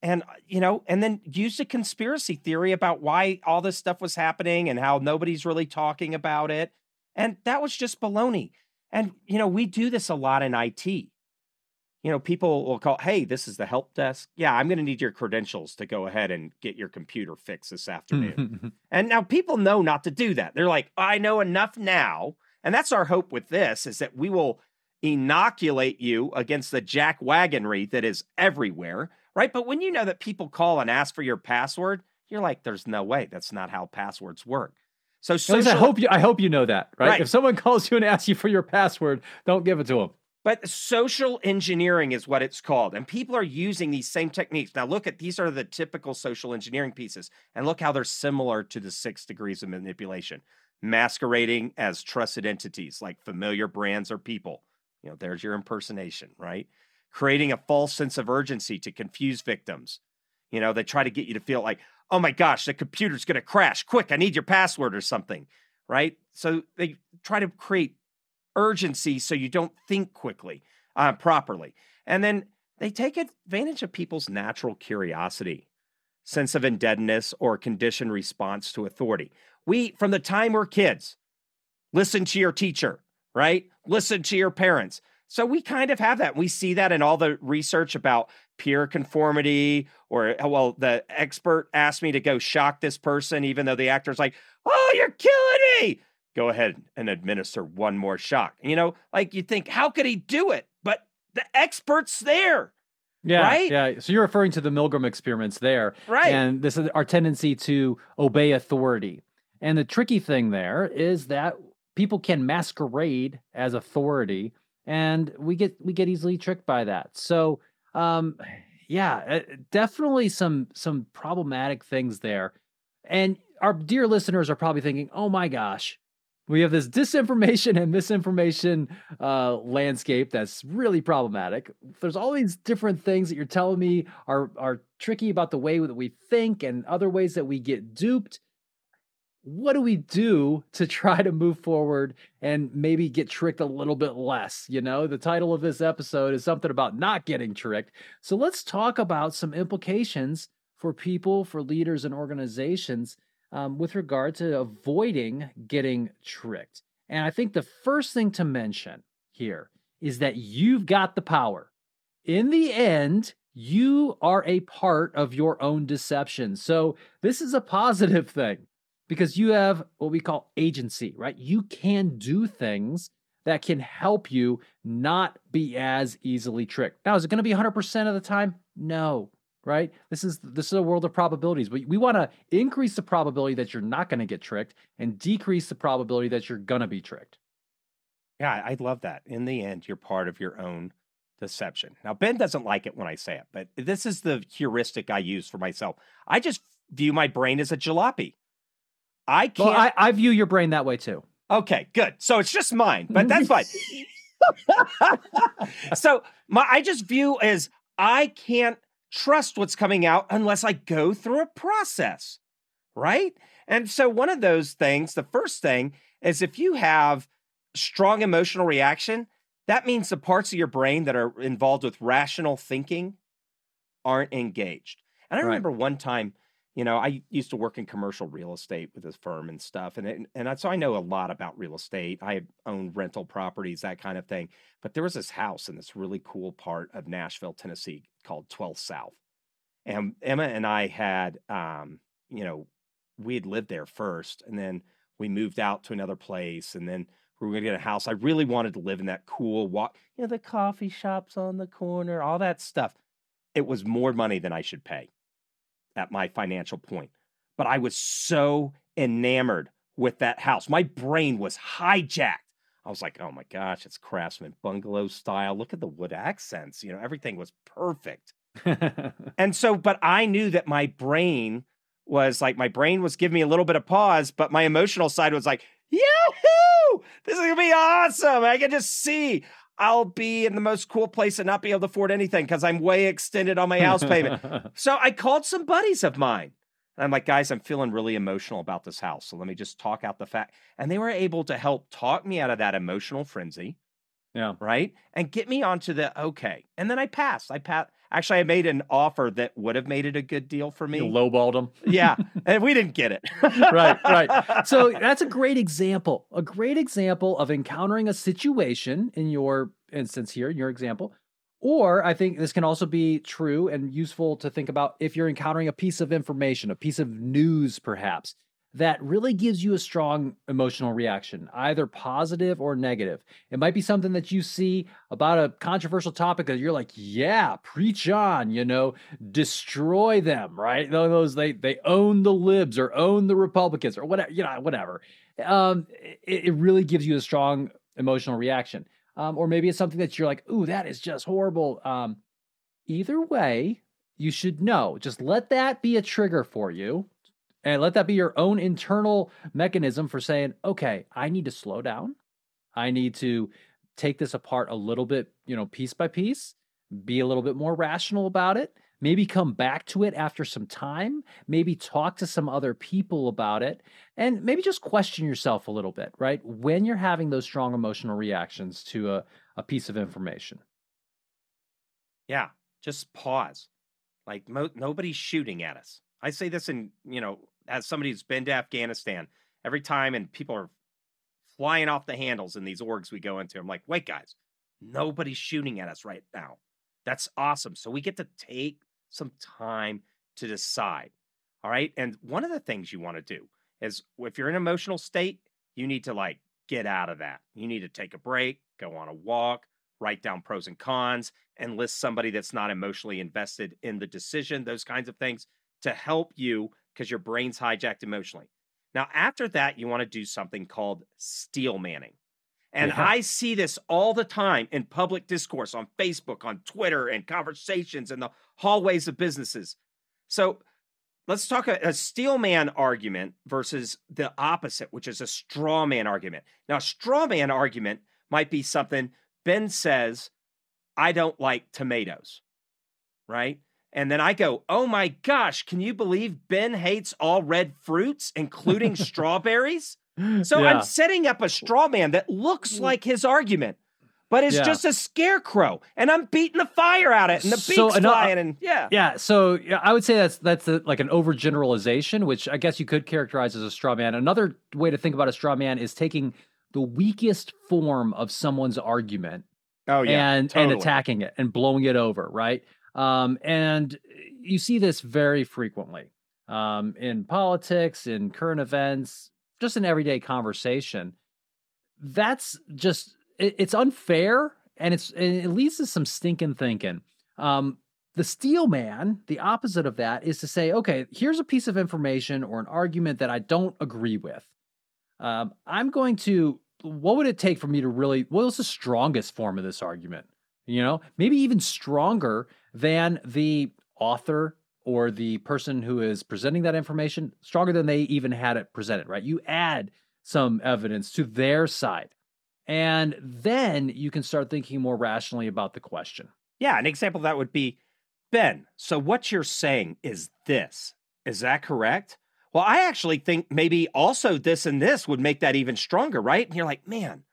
And uh, you know and then used a conspiracy theory about why all this stuff was happening and how nobody's really talking about it and that was just baloney. And you know we do this a lot in IT you know people will call hey this is the help desk. Yeah i'm going to need your credentials to go ahead and get your computer fixed this afternoon. And now people know not to do that. They're like i know enough now. And that's our hope with this is that we will inoculate you against the jack wagonry that is everywhere right? But when you know that people call and ask for your password, you're like, there's no way. That's not how passwords work. So social, I hope you I hope you know that, right? right? If someone calls you and asks you for your password, don't give it to them. But social engineering is what it's called. And people are using these same techniques. Now, look at these are the typical social engineering pieces. And look how they're similar to the six degrees of manipulation masquerading as trusted entities like familiar brands or people. You know, there's your impersonation, right? Creating a false sense of urgency to confuse victims. You know, they try to get you to feel like, oh my gosh, the computer's going to crash. Quick, I need your password or something, right? So they try to create urgency so you don't think quickly, uh, properly. And then they take advantage of people's natural curiosity, sense of indebtedness, or conditioned response to authority. We, from the time we're kids, listen to your teacher, right? Listen to your parents. So we kind of have that. We see that in all the research about peer conformity, or uh, well, the expert asked me to go shock this person, even though the actor's like, "Oh, you're killing me." Go ahead and administer one more shock. You know, like you think, how could he do it? But the expert's there, Yeah, right? yeah. So you're referring to the Milgram experiments there, Right. And this is our tendency to obey authority. And the tricky thing there is that people can masquerade as authority, and we get we get easily tricked by that. So, um, yeah, uh, definitely some some problematic things there. And our dear listeners are probably thinking, "Oh my gosh, we have this disinformation and misinformation uh, landscape that's really problematic. There's all these different things that you're telling me are are tricky about the way that we think and other ways that we get duped. What do we do to try to move forward and maybe get tricked a little bit less? You know, the title of this episode is something about not getting tricked. So let's talk about some implications for people, for leaders, and organizations um, with regard to avoiding getting tricked. And I think the first thing to mention here is that you've got the power. In the end, you are a part of your own deception. So, this is a positive thing because you have what we call agency, right? You can do things that can help you not be as easily tricked. Now, is it going to be 100% of the time? No right? This is this is a world of probabilities. But we want to increase the probability that you're not going to get tricked and decrease the probability that you're going to be tricked. Yeah, I love that. In the end, you're part of your own deception. Now, Ben doesn't like it when I say it, but this is the heuristic I use for myself. I just view my brain as a jalopy. I can't. Well, I, I view your brain that way too. Okay, good. So it's just mine, but that's fine. so my I just view as I can't trust what's coming out unless I go through a process, right? And so, one of those things, the first thing is if you have strong emotional reaction, that means the parts of your brain that are involved with rational thinking aren't engaged. And I Right. remember one time, you know, I used to work in commercial real estate with this firm and stuff, and it, and so I know a lot about real estate. I own rental properties, that kind of thing. But there was this house in this really cool part of Nashville, Tennessee, called 12th South, and Emma and I had, um, you know, we had lived there first, and then we moved out to another place, and then we were going to get a house. I really wanted to live in that cool walk, you know, the coffee shops on the corner, all that stuff. It was more money than I should pay at my financial point. But I was so enamored with that house. My brain was hijacked. I was like, oh my gosh, it's craftsman bungalow style. Look at the wood accents. You know, everything was perfect. And so, but I knew that my brain was like, my brain was giving me a little bit of pause, but my emotional side was like, Yahoo! This is gonna be awesome. I can just see I'll be in the most cool place and not be able to afford anything because I'm way extended on my house payment. So I called some buddies of mine. And I'm like, guys, I'm feeling really emotional about this house. So let me just talk out the fact. And they were able to help talk me out of that emotional frenzy, yeah. right? And get me onto the okay. And then I passed. I passed. Actually, I made an offer that would have made it a good deal for me. You lowballed them. yeah. And we didn't get it. right, right. So that's a great example. A great example of encountering a situation in your instance here, in your example. Or I think this can also be true and useful to think about if you're encountering a piece of information, a piece of news, perhaps, that really gives you a strong emotional reaction, either positive or negative. It might be something that you see about a controversial topic that you're like, yeah, preach on, you know, destroy them, right? Those they they own the libs or own the Republicans or whatever, you know, whatever. Um, it, it really gives you a strong emotional reaction. Um, or maybe it's something that you're like, ooh, that is just horrible. Um, either way, you should know. Just let that be a trigger for you and let that be your own internal mechanism for saying, okay, I need to slow down. I need to take this apart a little bit, you know, piece by piece, be a little bit more rational about it, maybe come back to it after some time, maybe talk to some other people about it, and maybe just question yourself a little bit, right? When you're having those strong emotional reactions to a, a piece of information. Yeah, just pause. Like mo- nobody's shooting at us. I say this in, you know, as somebody who's been to Afghanistan every time and people are flying off the handles in these orgs we go into. I'm like, wait, guys, nobody's shooting at us right now. That's awesome. So we get to take some time to decide. All right. And one of the things you want to do is if you're in an emotional state, you need to like get out of that. You need to take a break, go on a walk, write down pros and cons, and list somebody that's not emotionally invested in the decision, those kinds of things to help you because your brain's hijacked emotionally. Now, after that, you want to do something called steel manning. And yeah. I see this all the time in public discourse on Facebook, on Twitter, and conversations in the hallways of businesses. So let's talk a, a steel man argument versus the opposite, which is a straw man argument. Now, a straw man argument might be something Ben says, I don't like tomatoes, right? And then I go, oh my gosh, can you believe Ben hates all red fruits, including strawberries? So yeah. I'm setting up a straw man that looks mm. like his argument, but it's yeah. just a scarecrow, and I'm beating the fire out of it, and the beak's so, uh, flying, and yeah, yeah. So yeah, I would say that's that's a, like an overgeneralization, which I guess you could characterize as a straw man. Another way to think about a straw man is taking the weakest form of someone's argument, oh yeah, and totally. and attacking it and blowing it over, right? Um, and you see this very frequently um, in politics, in current events, just in everyday conversation. That's just it, it's unfair, and it's it leads to some stinking thinking. Um, the steel man, the opposite of that, is to say, okay, here's a piece of information or an argument that I don't agree with. Um, I'm going to. What would it take for me to really? What was the strongest form of this argument? You know, maybe even stronger than the author or the person who is presenting that information, stronger than they even had it presented, right? You add some evidence to their side. And then you can start thinking more rationally about the question. Yeah, an example of that would be Ben, so what you're saying is this. Is that correct? Well, I actually think maybe also this and this would make that even stronger, right? And you're like, man,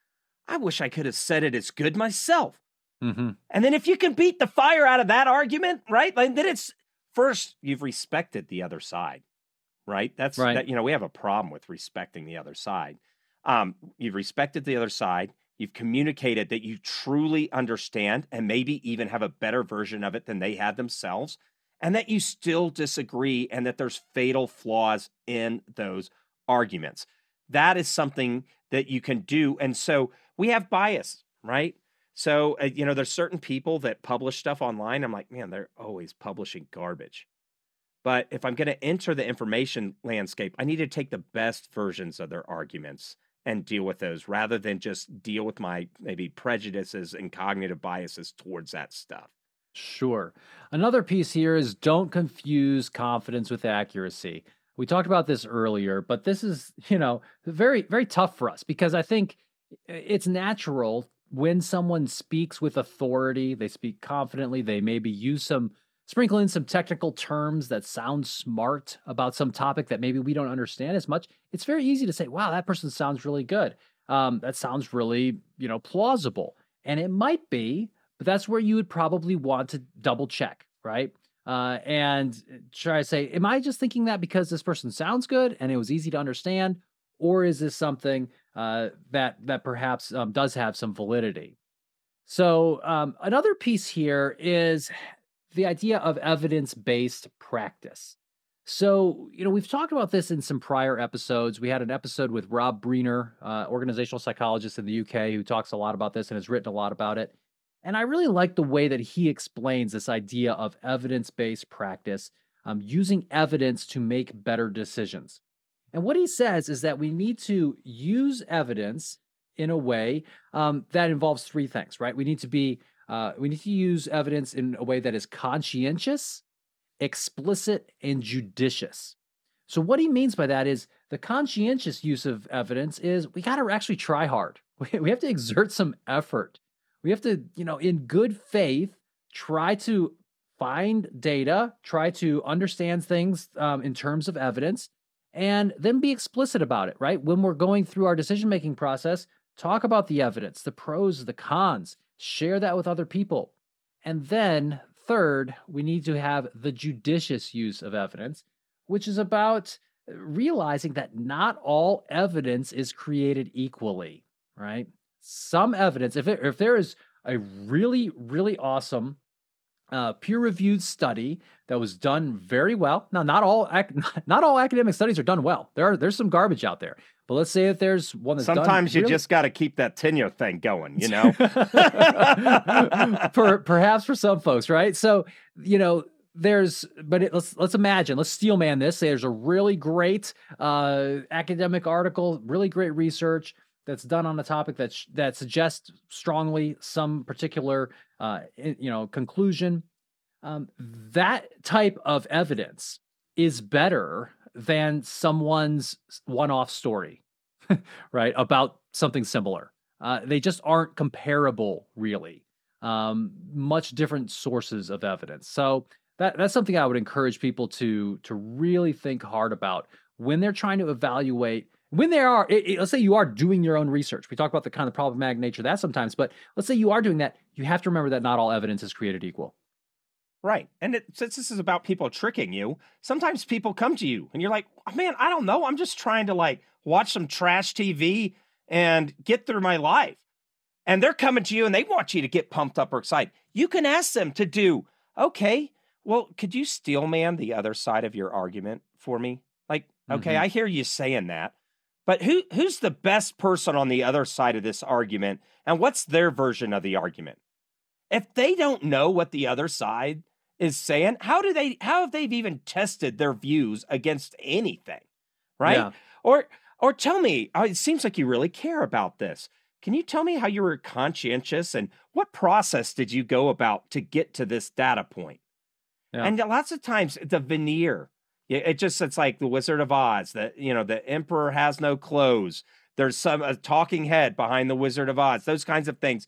I wish I could have said it as good myself. Mm-hmm. And then if you can beat the fire out of that argument, right? Like, then it's first you've respected the other side, right? That's right. That, you know we have a problem with respecting the other side. Um, you've respected the other side. You've communicated that you truly understand and maybe even have a better version of it than they had themselves, and that you still disagree and that there's fatal flaws in those arguments. That is something that you can do. And so we have bias, right? So, uh, you know, there's certain people that publish stuff online. I'm like, man, they're always publishing garbage. But if I'm going to enter the information landscape, I need to take the best versions of their arguments and deal with those rather than just deal with my maybe prejudices and cognitive biases towards that stuff. Sure. Another piece here is don't confuse confidence with accuracy. We talked about this earlier, but this is, you know, very, very tough for us because I think it's natural when someone speaks with authority, they speak confidently, they maybe use some sprinkle in some technical terms that sound smart about some topic that maybe we don't understand as much. It's very easy to say, "Wow, that person sounds really good. Um, that sounds really, you know, plausible." And it might be, but that's where you would probably want to double check, right? Uh, and try to say, "Am I just thinking that because this person sounds good and it was easy to understand, or is this something uh, that that perhaps um, does have some validity. So um, another piece here is the idea of evidence-based practice. So, you know, we've talked about this in some prior episodes. We had an episode with Rob Briner, uh, organizational psychologist in the UK, who talks a lot about this and has written a lot about it. And I really like the way that he explains this idea of evidence based practice, um, using evidence to make better decisions. And what he says is that we need to use evidence in a way um, that involves three things, right? We need to be, uh, we need to use evidence in a way that is conscientious, explicit, and judicious. So, what he means by that is the conscientious use of evidence is we got to actually try hard. We have to exert some effort. We have to, you know, in good faith, try to find data, try to understand things um, in terms of evidence, and then be explicit about it, right? When we're going through our decision making process, talk about the evidence, the pros, the cons, share that with other people. And then, third, we need to have the judicious use of evidence, which is about uh, realizing that not all evidence is created equally, right? Some evidence, if, it, if there is a really, really awesome uh, peer-reviewed study that was done very well. Now, not all ac- not all academic studies are done well. There are there's some garbage out there. But let's say that there's one that's sometimes you really... just got to keep that tenure thing going, you know. for perhaps for some folks, right? So you know, there's but it, let's let's imagine let's steelman this say there's a really great uh, academic article really great research that's done on a topic that sh- that suggests strongly some particular uh, you know conclusion um, that type of evidence is better than someone's one-off story right about something similar. Uh, they just aren't comparable really. Um, much different sources of evidence. So that that's something I would encourage people to to really think hard about when they're trying to evaluate when there are it, it, let's say you are doing your own research. We talk about the kind of problematic nature of that sometimes but let's say you are doing that you have to remember that not all evidence is created equal. Right. And it, since this is about people tricking you sometimes people come to you and you're like oh, man i don't know. I'm just trying to like watch some trash tv and get through my life. And they're coming to you and they want you to get pumped up or excited. You can ask them to do okay well, could you steel man the other side of your argument for me? Like, okay, mm-hmm. I hear you saying that, but who who's the best person on the other side of this argument, and what's their version of the argument? If they don't know what the other side is saying, how do they how have they even tested their views against anything? Right? Yeah. Or or tell me, oh, it seems like you really care about this. Can you tell me how you were conscientious and what process did you go about to get to this data point? Yeah. And lots of times the veneer, it just it's like the Wizard of Oz that you know the Emperor has no clothes. There's some a talking head behind the Wizard of Oz. Those kinds of things.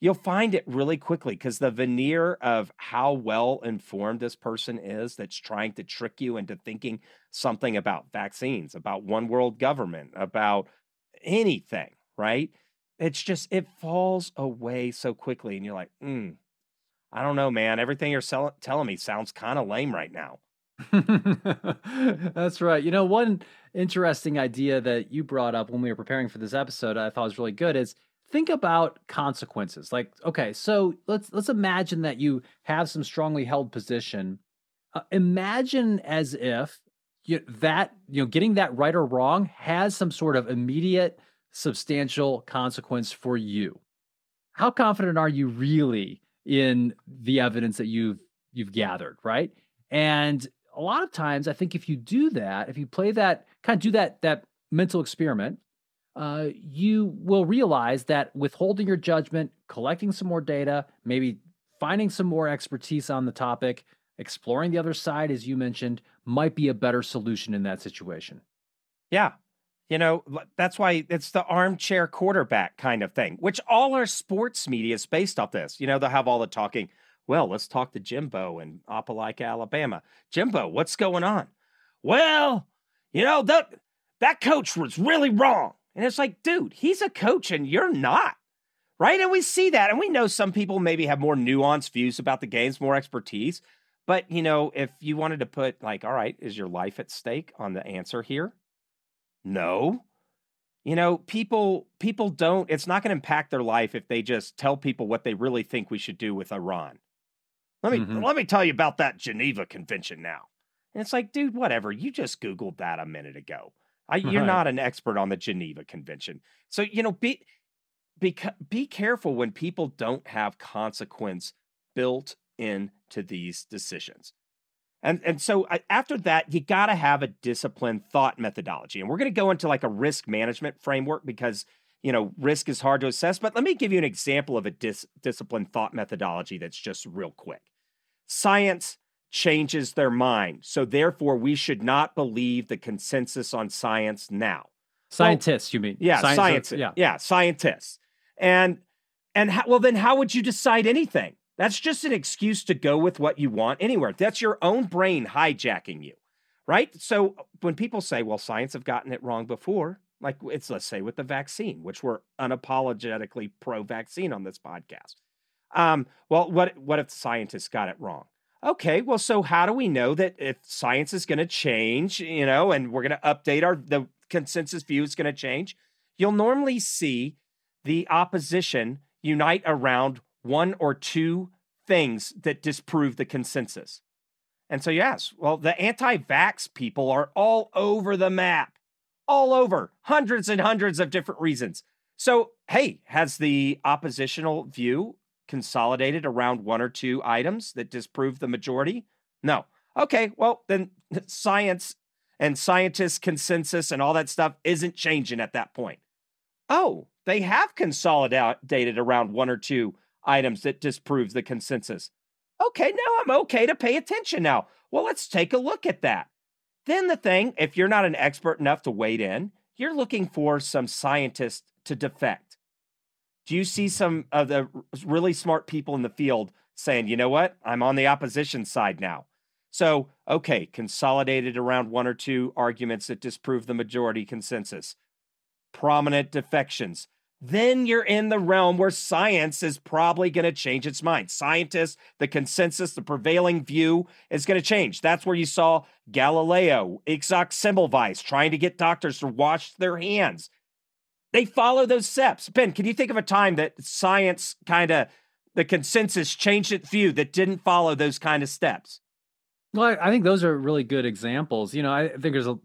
You'll find it really quickly because the veneer of how well informed this person is that's trying to trick you into thinking something about vaccines, about one world government, about anything, right? It's just, it falls away so quickly. And you're like, hmm. I don't know, man. Everything you're sell- telling me sounds kind of lame right now. That's right. You know, one interesting idea that you brought up when we were preparing for this episode, I thought was really good is think about consequences. Like, okay, so let's let's imagine that you have some strongly held position. Uh, imagine as if you, that you know getting that right or wrong has some sort of immediate substantial consequence for you. How confident are you really in the evidence that you've you've gathered, right? And a lot of times, I think if you do that, if you play that kind of do that that mental experiment, uh, you will realize that withholding your judgment, collecting some more data, maybe finding some more expertise on the topic, exploring the other side, as you mentioned, might be a better solution in that situation. Yeah, you know, that's why it's the armchair quarterback kind of thing, which all our sports media is based off this. You know, they'll have all the talking. Well, let's talk to Jimbo in Opelika, Alabama. Jimbo, what's going on? Well, you know, that that coach was really wrong. And it's like, dude, he's a coach and you're not. Right? And we see that. And we know some people maybe have more nuanced views about the games, more expertise. But, you know, if you wanted to put, like, all right, is your life at stake on the answer here? No. You know, people people don't it's not going to impact their life if they just tell people what they really think we should do with Iran. Let me mm-hmm. let me tell you about that Geneva Convention now. And it's like, dude, whatever. You just googled that a minute ago. I, you're right. not an expert on the Geneva Convention. So, you know, be be be careful when people don't have consequence built into these decisions. And and so after that, you got to have a disciplined thought methodology. And we're going to go into like a risk management framework because you know risk is hard to assess. But let me give you an example of a dis- disciplined thought methodology that's just real quick. Science changes their mind, so therefore we should not believe the consensus on science now. Scientists, well, you mean? Yeah, science. Uh, scientists. Yeah, yeah, scientists. And and how, well, then how would you decide anything? That's just an excuse to go with what you want anywhere. That's your own brain hijacking you, right? So uh, when people say, well, science have gotten it wrong before, like it's, let's say, with the vaccine, which we're unapologetically pro vaccine on this podcast. Um, well, what, what if scientists got it wrong? Okay, well, so how do we know that if science is going to change, you know, and we're going to update our, the consensus view is going to change? You'll normally see the opposition unite around one or two things that disprove the consensus. And so, yes, well, the anti vax people are all over the map, all over, hundreds and hundreds of different reasons. So, hey, has the oppositional view consolidated around one or two items that disprove the majority? No. Okay, well, then science and scientists' consensus and all that stuff isn't changing at that point. Oh, they have consolidated around one or two items that disproves the consensus. Okay, now I'm okay to pay attention now. Well, let's take a look at that. Then the thing, if you're not an expert enough to wade in, you're looking for some scientists to defect. Do you see some of the really smart people in the field saying, you know what, I'm on the opposition side now? So, okay, consolidated around one or two arguments that disprove the majority consensus. Prominent defections then you're in the realm where science is probably going to change its mind. Scientists, the consensus, the prevailing view is going to change. That's where you saw Galileo, Ignaz Semmelweis trying to get doctors to wash their hands. They follow those steps. Ben, can you think of a time that science kind of, the consensus changed its view that didn't follow those kind of steps? Well, I think those are really good examples. You know, I think there's a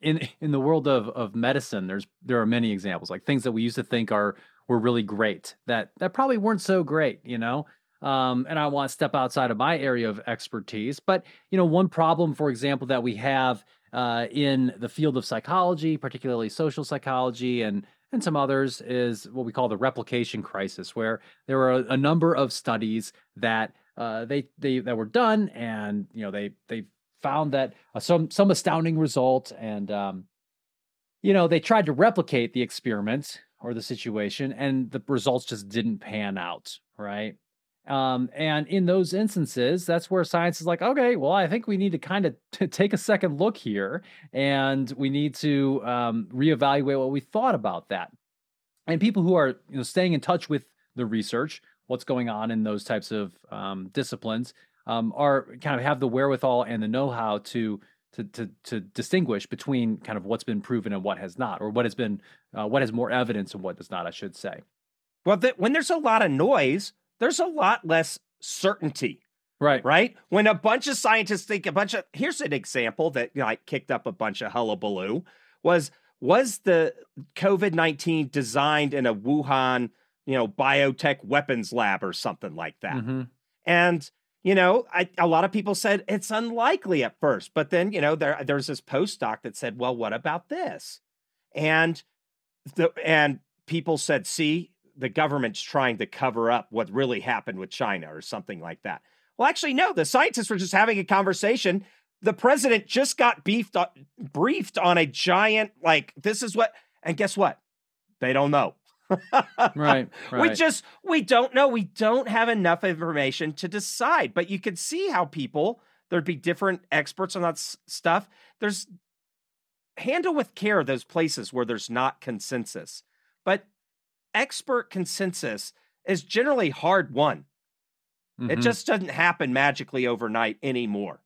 in in the world of of medicine, there's there are many examples like things that we used to think are were really great that that probably weren't so great, you know. Um, and I want to step outside of my area of expertise, but you know, one problem, for example, that we have uh, in the field of psychology, particularly social psychology and and some others, is what we call the replication crisis, where there were a, a number of studies that uh, they they that were done, and you know they they found that uh, some some astounding result, and um, you know they tried to replicate the experiment or the situation, and the results just didn't pan out, right? Um, and in those instances, that's where science is like, okay, well, I think we need to kind of t- take a second look here, and we need to um, reevaluate what we thought about that. And people who are you know staying in touch with the research, what's going on in those types of um, disciplines, um, are kind of have the wherewithal and the know-how to to to to distinguish between kind of what's been proven and what has not, or what has been uh, what has more evidence and what does not, I should say. Well, th- when there's a lot of noise, there's a lot less certainty. Right. Right. When a bunch of scientists think a bunch of here's an example that you know, like kicked up a bunch of hullabaloo was was the COVID nineteen designed in a Wuhan you know biotech weapons lab or something like that, mm-hmm. and you know, I, a lot of people said it's unlikely at first, but then you know there there's this postdoc that said, well, what about this? And the and people said, see, the government's trying to cover up what really happened with China or something like that. Well, actually, no. The scientists were just having a conversation. The president just got beefed, uh, briefed on a giant like this is what, and guess what? They don't know. Right, right. We just we don't know. We don't have enough information to decide. But you could see how people there'd be different experts on that s- stuff. There's handle with care those places where there's not consensus. But expert consensus is generally hard won. Mm-hmm. It just doesn't happen magically overnight anymore.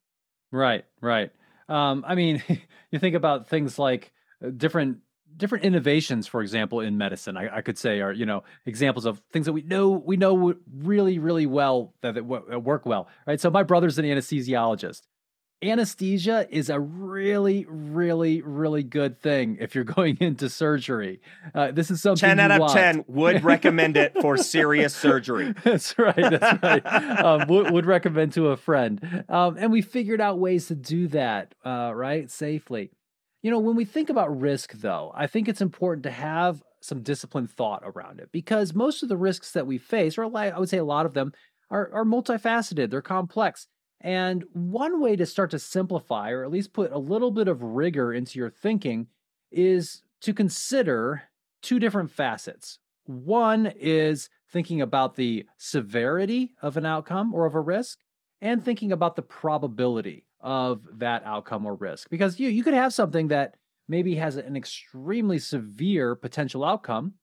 Right, right. Um, I mean, you think about things like uh, different different innovations, for example, in medicine, I, I, could say are you know examples of things that we know we know really really well that, that work well, right? So my brother's an anesthesiologist. Anesthesia is a really, really, really good thing if you're going into surgery. Uh, this is something ten out of want. ten would recommend it for serious surgery. that's right. That's right. um, would, would, recommend to a friend, um, and we figured out ways to do that, uh, right, safely. You know, when we think about risk, though, I think it's important to have some disciplined thought around it because most of the risks that we face, or I would say a lot of them, are, are multifaceted, they're complex. And one way to start to simplify, or at least put a little bit of rigor into your thinking, is to consider two different facets. One is thinking about the severity of an outcome or of a risk, and thinking about the probability of that outcome or risk. Because you you could have something that maybe has an extremely severe potential outcome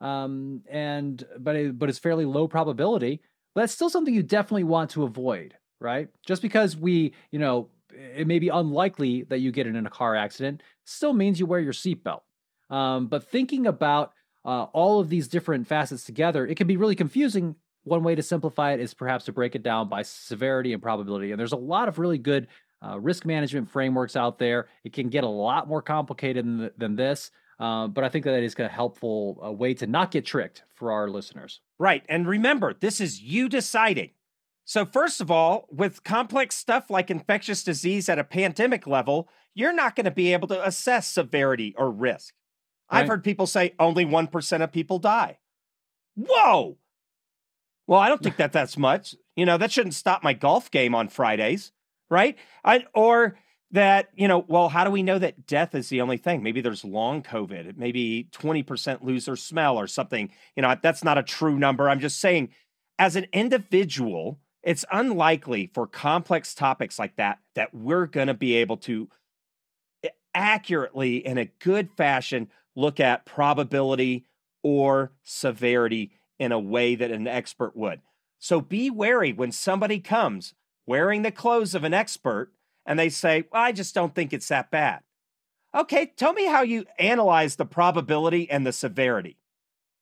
um, and but it, but it's fairly low probability but that's still something you definitely want to avoid right? Just because we you know it may be unlikely that you get it in a car accident still means you wear your seatbelt. Um, but thinking about uh, all of these different facets together it can be really confusing. One way to simplify it is perhaps to break it down by severity and probability. And there's a lot of really good uh, risk management frameworks out there. It can get a lot more complicated than, than this. Uh, but I think that is a helpful uh, way to not get tricked for our listeners. Right. And remember, this is you deciding. So, first of all, with complex stuff like infectious disease at a pandemic level, you're not going to be able to assess severity or risk. Right. I've heard people say only 1% of people die. Whoa. Well, I don't think that that's much. You know, that shouldn't stop my golf game on Fridays, right? I, or that, you know, well, how do we know that death is the only thing? Maybe there's long COVID, maybe 20% lose their smell or something. You know, that's not a true number. I'm just saying, as an individual, it's unlikely for complex topics like that that we're going to be able to accurately, in a good fashion, look at probability or severity in a way that an expert would. So be wary when somebody comes wearing the clothes of an expert and they say, well, I just don't think it's that bad. Okay, tell me how you analyze the probability and the severity.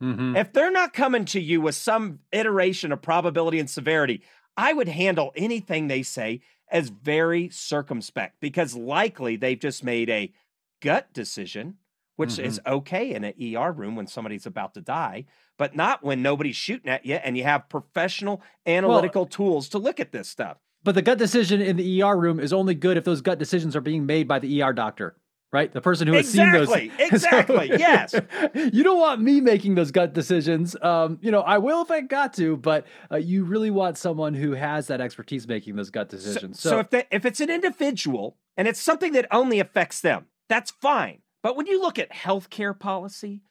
Mm-hmm. If they're not coming to you with some iteration of probability and severity, I would handle anything they say as very circumspect because likely they've just made a gut decision, which mm-hmm. is okay in an ER room when somebody's about to die, but not when nobody's shooting at you and you have professional analytical well, tools to look at this stuff. But the gut decision in the ER room is only good if those gut decisions are being made by the ER doctor right? The person who has exactly, seen those. Exactly. So, yes. you don't want me making those gut decisions. Um, you know, I will if I got to, but uh, you really want someone who has that expertise making those gut decisions. So, so, so if they, if it's an individual and it's something that only affects them, that's fine. But when you look at healthcare policy,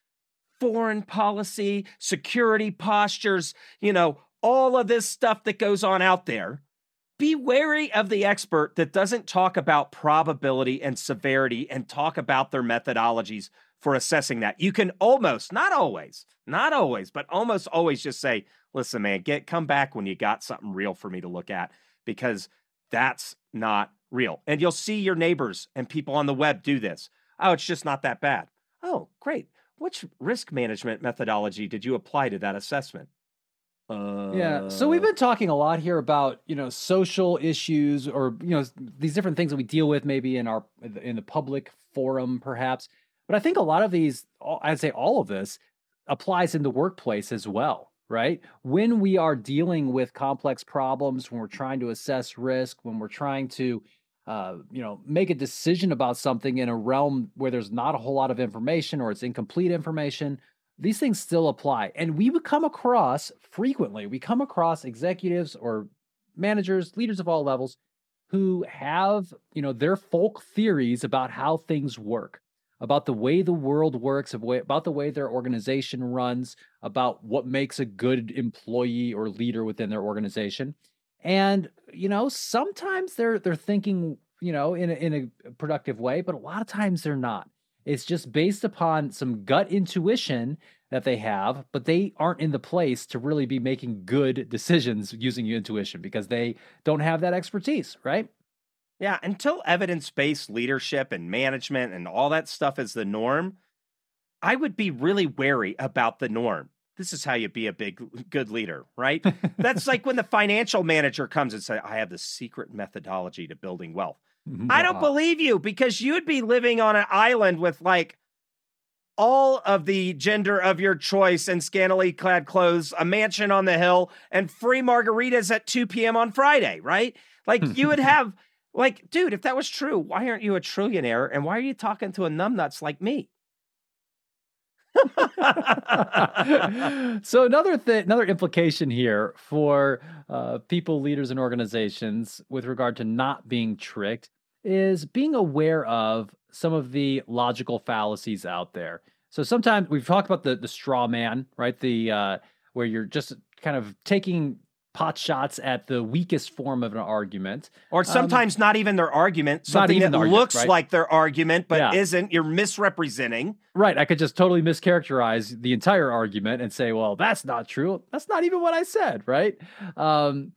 foreign policy, security postures, you know, all of this stuff that goes on out there, be wary of the expert that doesn't talk about probability and severity and talk about their methodologies for assessing that. You can almost, not always, not always, but almost always just say, listen, man, get come back when you got something real for me to look at because that's not real. And you'll see your neighbors and people on the web do this. Oh, it's just not that bad. Oh, great. Which risk management methodology did you apply to that assessment? Uh, yeah. So we've been talking a lot here about you know social issues or you know these different things that we deal with maybe in our in the public forum perhaps. But I think a lot of these, I'd say all of this, applies in the workplace as well, right? When we are dealing with complex problems, when we're trying to assess risk, when we're trying to uh, you know, make a decision about something in a realm where there's not a whole lot of information or it's incomplete information, these things still apply. And we would come across frequently, we come across executives or managers, leaders of all levels who have, you know, their folk theories about how things work, about the way the world works, about the way their organization runs, about what makes a good employee or leader within their organization. And, you know, sometimes they're they're thinking, you know, in a, in a productive way, but a lot of times they're not. It's just based upon some gut intuition that they have, but they aren't in the place to really be making good decisions using your intuition because they don't have that expertise, right? Yeah, until evidence based leadership and management and all that stuff is the norm, I would be really wary about the norm. This is how you be a big, good leader, right? That's like when the financial manager comes and says, I have the secret methodology to building wealth. I don't believe you because you'd be living on an island with like all of the gender of your choice and scantily clad clothes, a mansion on the hill, and free margaritas at 2 p.m. on Friday, right? Like you would have, like, dude, if that was true, why aren't you a trillionaire? And why are you talking to a numbnuts like me? so another thing, another implication here for uh, people, leaders, and organizations with regard to not being tricked is being aware of some of the logical fallacies out there. So sometimes we've talked about the the straw man, right? The uh, where you're just kind of taking pot shots at the weakest form of an argument. Or um, sometimes um, not even their argument, something that argument, looks right? like their argument but yeah. isn't. You're misrepresenting. Right. I could just totally mischaracterize the entire argument and say, well, that's not true. That's not even what I said, right? Um,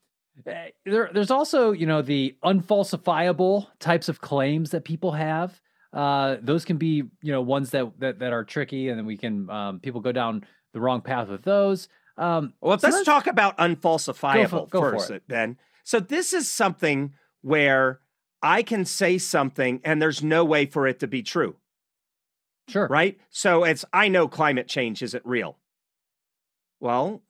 eh, there, there's also, you know, the unfalsifiable types of claims that people have. Uh, those can be, you know, ones that, that that are tricky, and then we can um, people go down the wrong path with those. Um, well, so let's let's- talk about unfalsifiable Go for- go first, it. then. So this is something where I can say something and there's no way for it to be true, Sure. right? So it's I know climate change isn't real. Well,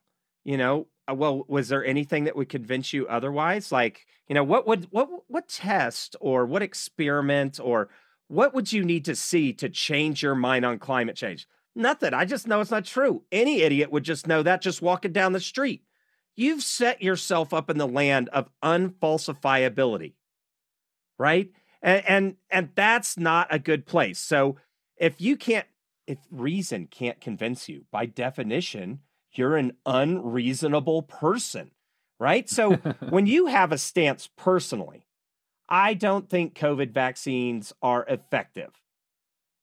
you know, uh, well, was there anything that would convince you otherwise? Like, you know, what would what what test or what experiment or what would you need to see to change your mind on climate change? Nothing. I just know it's not true. Any idiot would just know that just walking down the street. You've set yourself up in the land of unfalsifiability, right? And and, and that's not a good place. So if you can't, if reason can't convince you, by definition, you're an unreasonable person, right? So when you have a stance personally, I don't think COVID vaccines are effective.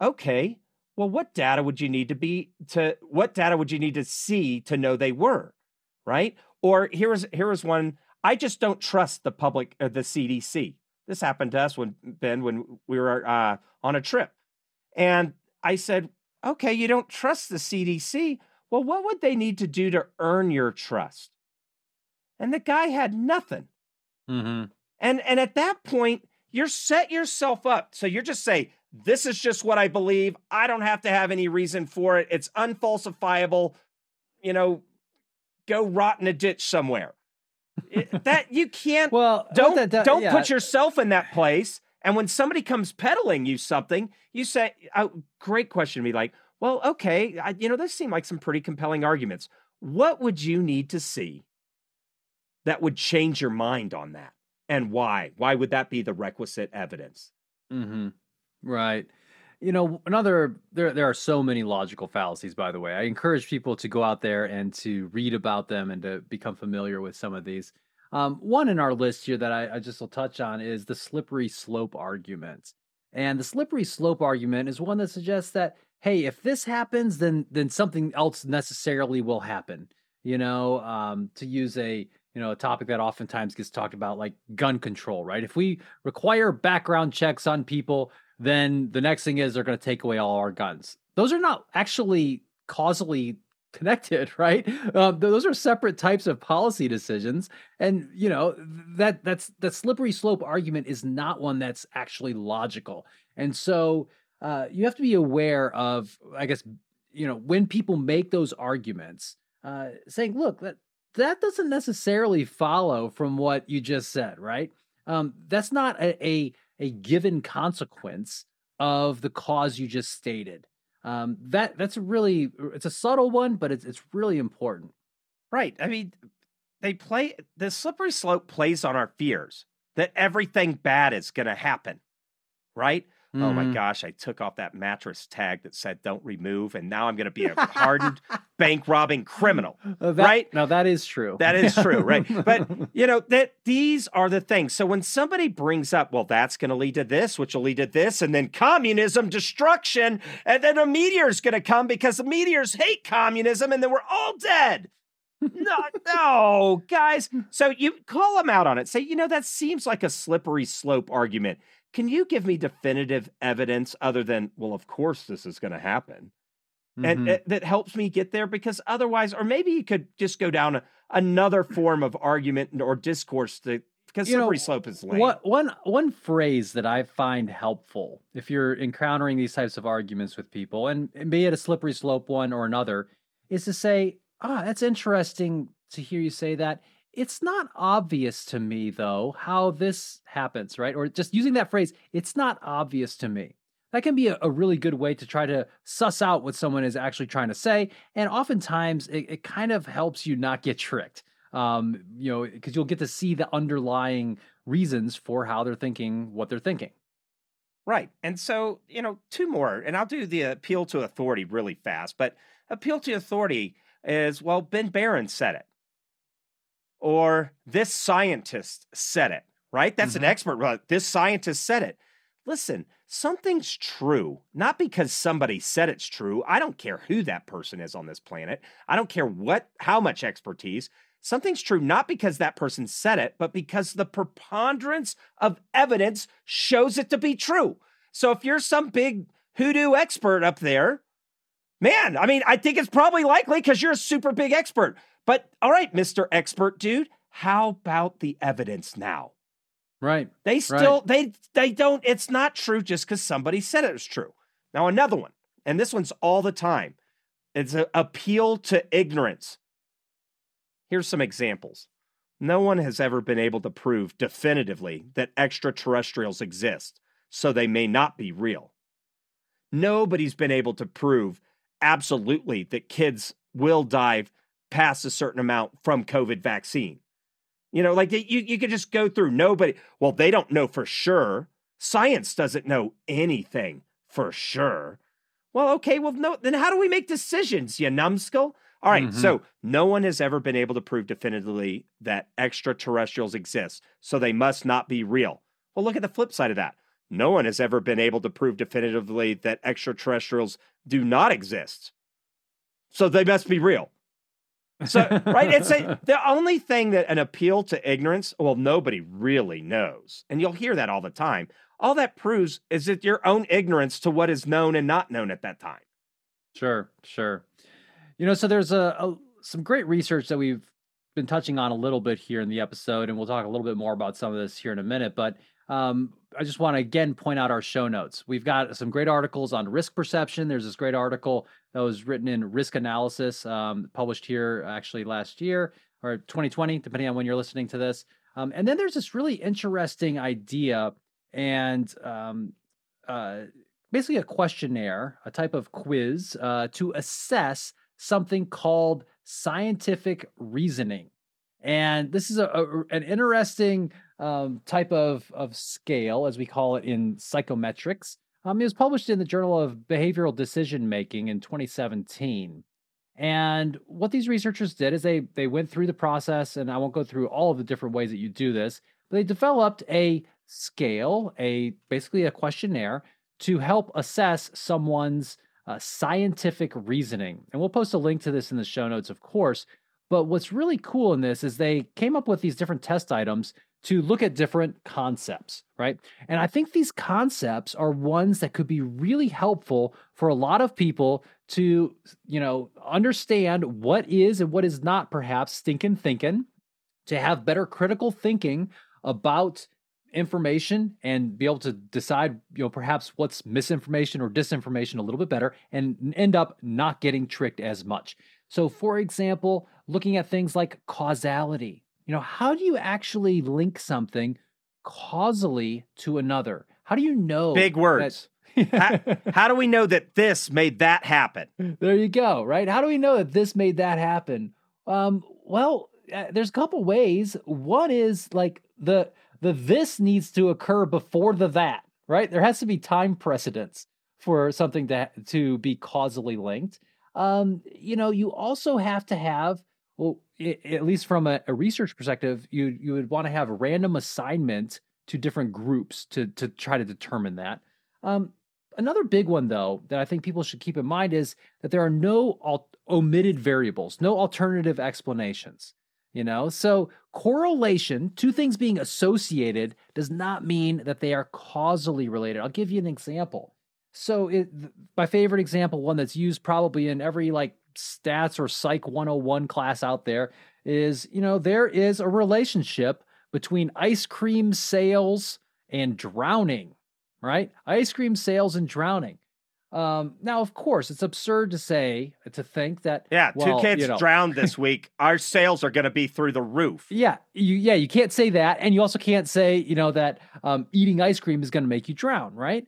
Okay, well, what data would you need to be to what data would you need to see to know they were, right? Or here's here's one. I just don't trust the public, uh, the CDC. This happened to us when Ben when we were uh, on a trip, and I said, "Okay, you don't trust the CDC. Well, what would they need to do to earn your trust?" And the guy had nothing. hmm And and at that point, you're set yourself up. So you're just say, this is just what I believe. I don't have to have any reason for it. It's unfalsifiable. You know, go rot in a ditch somewhere. It- that you can't Well, don't don't yeah. put yourself in that place. And when somebody comes peddling you something, you say, oh, "Great question." to Be like, "Well, okay, I, you know, those seem like some pretty compelling arguments. What would you need to see that would change your mind on that, and why? Why would that be the requisite evidence?" hmm Right. You know, another there there are so many logical fallacies, by the way. I encourage people to go out there and to read about them and to become familiar with some of these. Um, one in our list here that I, I just will touch on is the slippery slope argument. And the slippery slope argument is one that suggests that, hey, if this happens, then then something else necessarily will happen. You know, um, to use a you know a topic that oftentimes gets talked about, like gun control, right? If we require background checks on people, then the next thing is they're going to take away all our guns. Those are not actually causally connected, right? Th- those are separate types of policy decisions, and you know that that's that slippery slope argument is not one that's actually logical. And so uh, you have to be aware of, I guess, you know, when people make those arguments, uh, saying, "Look, that that doesn't necessarily follow from what you just said, right? Um, that's not a, a a given consequence of the cause you just stated. Um, that that's a really it's a subtle one, but it's it's really important. Right. I mean, they play the slippery slope plays on our fears that everything bad is going to happen. Right. Oh my Mhm. gosh, I took off that mattress tag that said don't remove, and now I'm going to be a hardened bank robbing criminal. Uh, that- Right? Now that is true. That is true, right? But you know that these are the things. So when somebody brings up, well, that's going to lead to this, which will lead to this, and then communism, destruction, and then a meteor's going to come because the meteors hate communism, and then we're all dead. no, no, guys. So you call them out on it. Say, you know, that seems like a slippery slope argument. Can you give me definitive evidence other than, well, of course this is going to happen? and Mhm. uh, that helps me get there because otherwise or maybe you could just go down a, another form of argument or discourse to because You know, slippery slope is lame. What one one phrase that I find helpful if you're encountering these types of arguments with people, and, and be it a slippery slope one or another, is to say, "Ah, that's interesting to hear you say that." It's not obvious to me though how this happens, right? Or just using that phrase, "It's not obvious to me." That can be a, a really good way to try to suss out what someone is actually trying to say, and oftentimes it, it kind of helps you not get tricked um, you know, because you'll get to see the underlying reasons for how they're thinking what they're thinking. Right. And so, you know, two more, and I'll do the appeal to authority really fast, but appeal to authority is, well, Ben Baran said it. Or this scientist said it, right? That's Mhm. an expert. Well, this scientist said it. Listen, something's true, not because somebody said it's true. I don't care who that person is on this planet. I don't care what how much expertise. Something's true not because that person said it, but because the preponderance of evidence shows it to be true. So if you're some big hoodoo expert up there, man, I mean, I think it's probably likely because you're a super big expert. But all right, Mr. Expert Dude, how about the evidence now? Right. They still right. they they don't it's not true just cuz somebody said it was true. Now another one, and this one's all the time. It's an appeal to ignorance. Here's some examples. No one has ever been able to prove definitively that extraterrestrials exist, so they may not be real. Nobody's been able to prove absolutely that kids will die past a certain amount from COVID vaccine. You know, like you, you could just go through nobody. Well, they don't know for sure. Science doesn't know anything for sure. Well, okay, well, no, then how do we make decisions, you numbskull? All right, mm-hmm. so no one has ever been able to prove definitively that extraterrestrials exist, so they must not be real. Well, look at the flip side of that. No one has ever been able to prove definitively that extraterrestrials do not exist, so they must be real. So, right, it's a, the only thing that an appeal to ignorance, well, nobody really knows. And you'll hear that all the time. All that proves is that your own ignorance to what is known and not known at that time. Sure, sure. You know, so there's a, a, some great research that we've been touching on a little bit here in the episode, and we'll talk a little bit more about some of this here in a minute. But um, I just want to again point out our show notes. We've got some great articles on risk perception. There's this great article that was written in Risk Analysis, um, published here actually last year or 2020, depending on when you're listening to this. Um, and then there's this really interesting idea and um, uh, basically a questionnaire, a type of quiz uh, to assess something called scientific reasoning. And this is a, a an interesting um, type of, of scale, as we call it in psychometrics. Um, it was published in the Journal of Behavioral Decision Making in 2017. And what these researchers did is they they went through the process, and I won't go through all of the different ways that you do this, but they developed a scale, a basically a questionnaire to help assess someone's uh, scientific reasoning. And we'll post a link to this in the show notes, of course. But what's really cool in this is they came up with these different test items to look at different concepts, right? And I think these concepts are ones that could be really helpful for a lot of people to, you know, understand what is and what is not perhaps stinking thinking, to have better critical thinking about information and be able to decide, you know, perhaps what's misinformation or disinformation a little bit better and end up not getting tricked as much. So, for example, looking at things like causality. You know, how do you actually link something causally to another? How do you know? Big words. how, how do we know that this made that happen? There you go, right? How do we know that this made that happen? Um, well, uh, there's a couple ways. One is like the the this needs to occur before the that, right? There has to be time precedence for something to to be causally linked. Um, you know, you also have to have well, it, at least from a, a, research perspective, you you would want to have random assignment to different groups to to try to determine that. Um, another big one, though, that I think people should keep in mind is that there are no al- omitted variables, no alternative explanations. You know, so correlation, two things being associated, does not mean that they are causally related. I'll give you an example. So, it, my favorite example, one that's used probably in every like stats or psych 101 class out there, is you know, there is a relationship between ice cream sales and drowning, right? Ice cream sales and drowning. Um, now, of course, it's absurd to say to think that yeah, well, two kids you know, drowned this week. Our sales are going to be through the roof. Yeah, you yeah you can't say that, and you also can't say you know that um, eating ice cream is going to make you drown, right?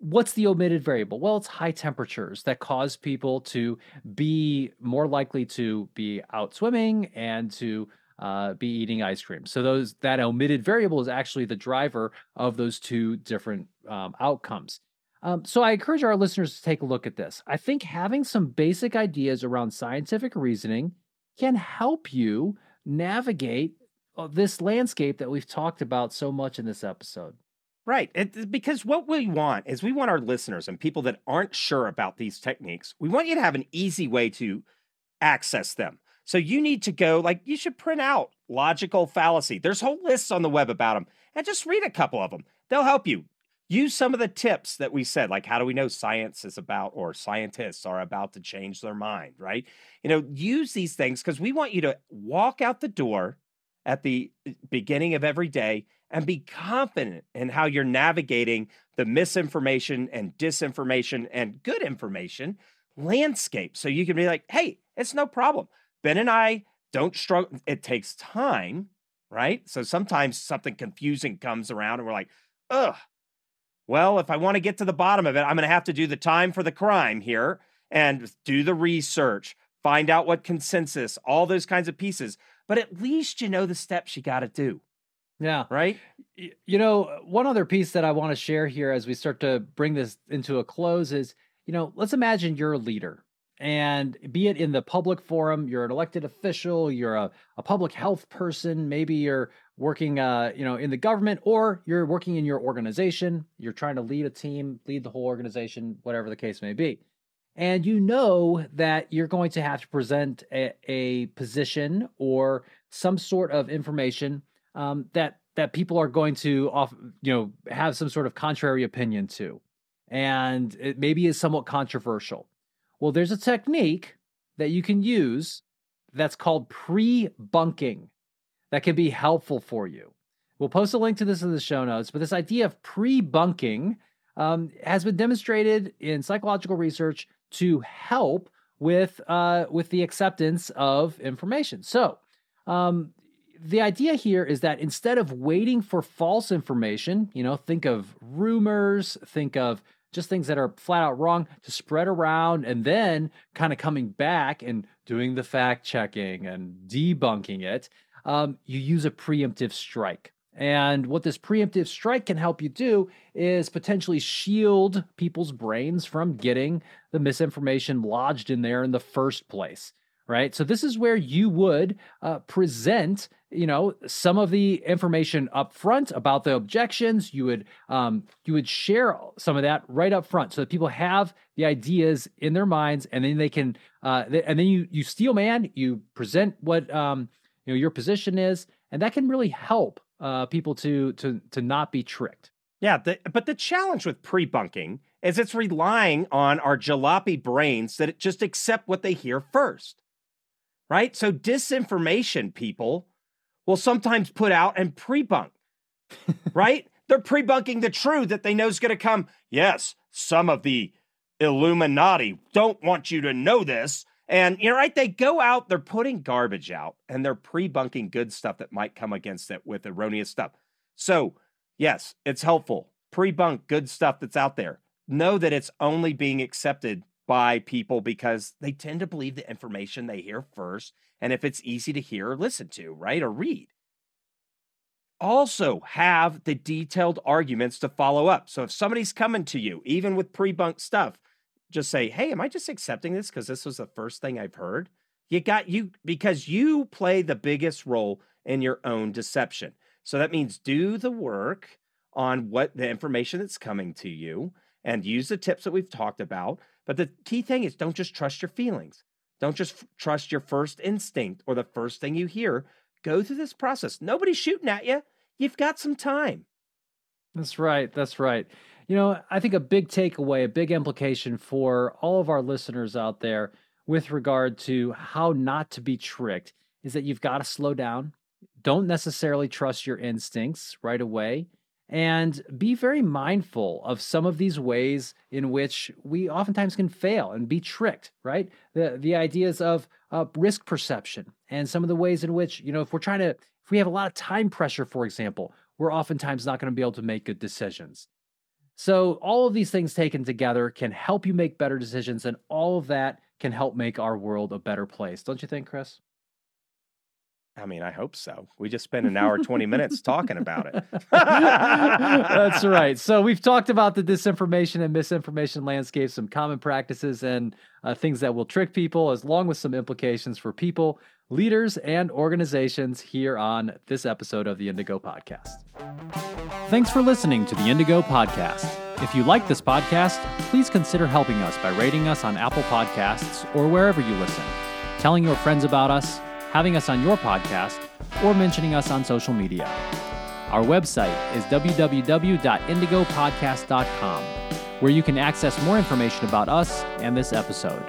What's the omitted variable? Well, it's high temperatures that cause people to be more likely to be out swimming and to uh, be eating ice cream. So those that omitted variable is actually the driver of those two different um, outcomes. Um, so I encourage our listeners to take a look at this. I think having some basic ideas around scientific reasoning can help you navigate uh, this landscape that we've talked about so much in this episode. Right. It, because what we want is we want our listeners and people that aren't sure about these techniques, we want you to have an easy way to access them. So you need to go, like, you should print out logical fallacy. There's whole lists on the web about them and just read a couple of them. They'll help you use some of the tips that we said, like how do we know science is about or scientists are about to change their mind, right? You know, use these things because we want you to walk out the door at the uh, beginning of every day and be confident in how you're navigating the misinformation and disinformation and good information landscape. So you can be like, hey, it's no problem. Ben and I don't struggle. It takes time, right? So sometimes something confusing comes around and we're like, ugh. Well, if I want to get to the bottom of it, I'm going to have to do the time for the crime here and do the research, find out what consensus, all those kinds of pieces. But at least you know the steps you got to do. Yeah. Right. You know, one other piece that I want to share here as we start to bring this into a close is, you know, let's imagine you're a leader and be it in the public forum, you're an elected official, you're a, a public health person, maybe you're working, uh, you know, in the government or you're working in your organization, you're trying to lead a team, lead the whole organization, whatever the case may be. And you know that you're going to have to present a, a position or some sort of information um, that that people are going to off you know have some sort of contrary opinion to. And it maybe is somewhat controversial. Well there's a technique that you can use that's called pre-bunking that can be helpful for you. We'll post a link to this in the show notes but this idea of pre-bunking um, has been demonstrated in psychological research to help with uh, with the acceptance of information. So um, the idea here is that instead of waiting for false information, you know, think of rumors, think of just things that are flat out wrong to spread around and then kind of coming back and doing the fact checking and debunking it, um, you use a preemptive strike. And what this preemptive strike can help you do is potentially shield people's brains from getting the misinformation lodged in there in the first place right? So this is where you would uh, present, you know, some of the information up front about the objections. You would um, you would share some of that right up front, so that people have the ideas in their minds, and then they can, uh, th- and then you you steel man, you present what um, you know your position is, and that can really help uh, people to to to not be tricked. Yeah, the, but the challenge with pre-bunking is it's relying on our jalopy brains that just accept what they hear first right? So disinformation people will sometimes put out and pre-bunk, right? They're pre-bunking the truth that they know is going to come. Yes, some of the Illuminati don't want you to know this. And you know, right? They go out, they're putting garbage out and they're pre-bunking good stuff that might come against it with erroneous stuff. So, yes, it's helpful. Pre-bunk good stuff that's out there. Know that it's only being accepted by people because they tend to believe the information they hear first. And if it's easy to hear or listen to, right, or read. Also, have the detailed arguments to follow up. So if somebody's coming to you, even with pre bunk stuff, just say, Hey, am I just accepting this because this was the first thing I've heard? You got you because you play the biggest role in your own deception. So that means do the work on what the information that's coming to you and use the tips that we've talked about. But the key thing is don't just trust your feelings. Don't just f- trust your first instinct or the first thing you hear. Go through this process. Nobody's shooting at you. You've got some time. That's right. That's right. You know, I think a big takeaway, a big implication for all of our listeners out there with regard to how not to be tricked is that you've got to slow down. Don't necessarily trust your instincts right away and be very mindful of some of these ways in which we oftentimes can fail and be tricked right? The the ideas of uh, risk perception and some of the ways in which you know if we're trying to if we have a lot of time pressure for example we're oftentimes not going to be able to make good decisions. So all of these things taken together can help you make better decisions and all of that can help make our world a better place don't you think chris I mean, I hope so. We just spent an hour, 20 minutes talking about it. That's right. So, we've talked about the disinformation and misinformation landscape, some common practices and uh, things that will trick people, as long with some implications for people, leaders, and organizations here on this episode of the Indigo Podcast. Thanks for listening to the Indigo Podcast. If you like this podcast, please consider helping us by rating us on Apple Podcasts or wherever you listen, telling your friends about us having us on your podcast, or mentioning us on social media. Our website is www.indigopodcast.com, where you can access more information about us and this episode.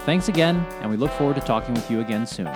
Thanks again, and we look forward to talking with you again soon.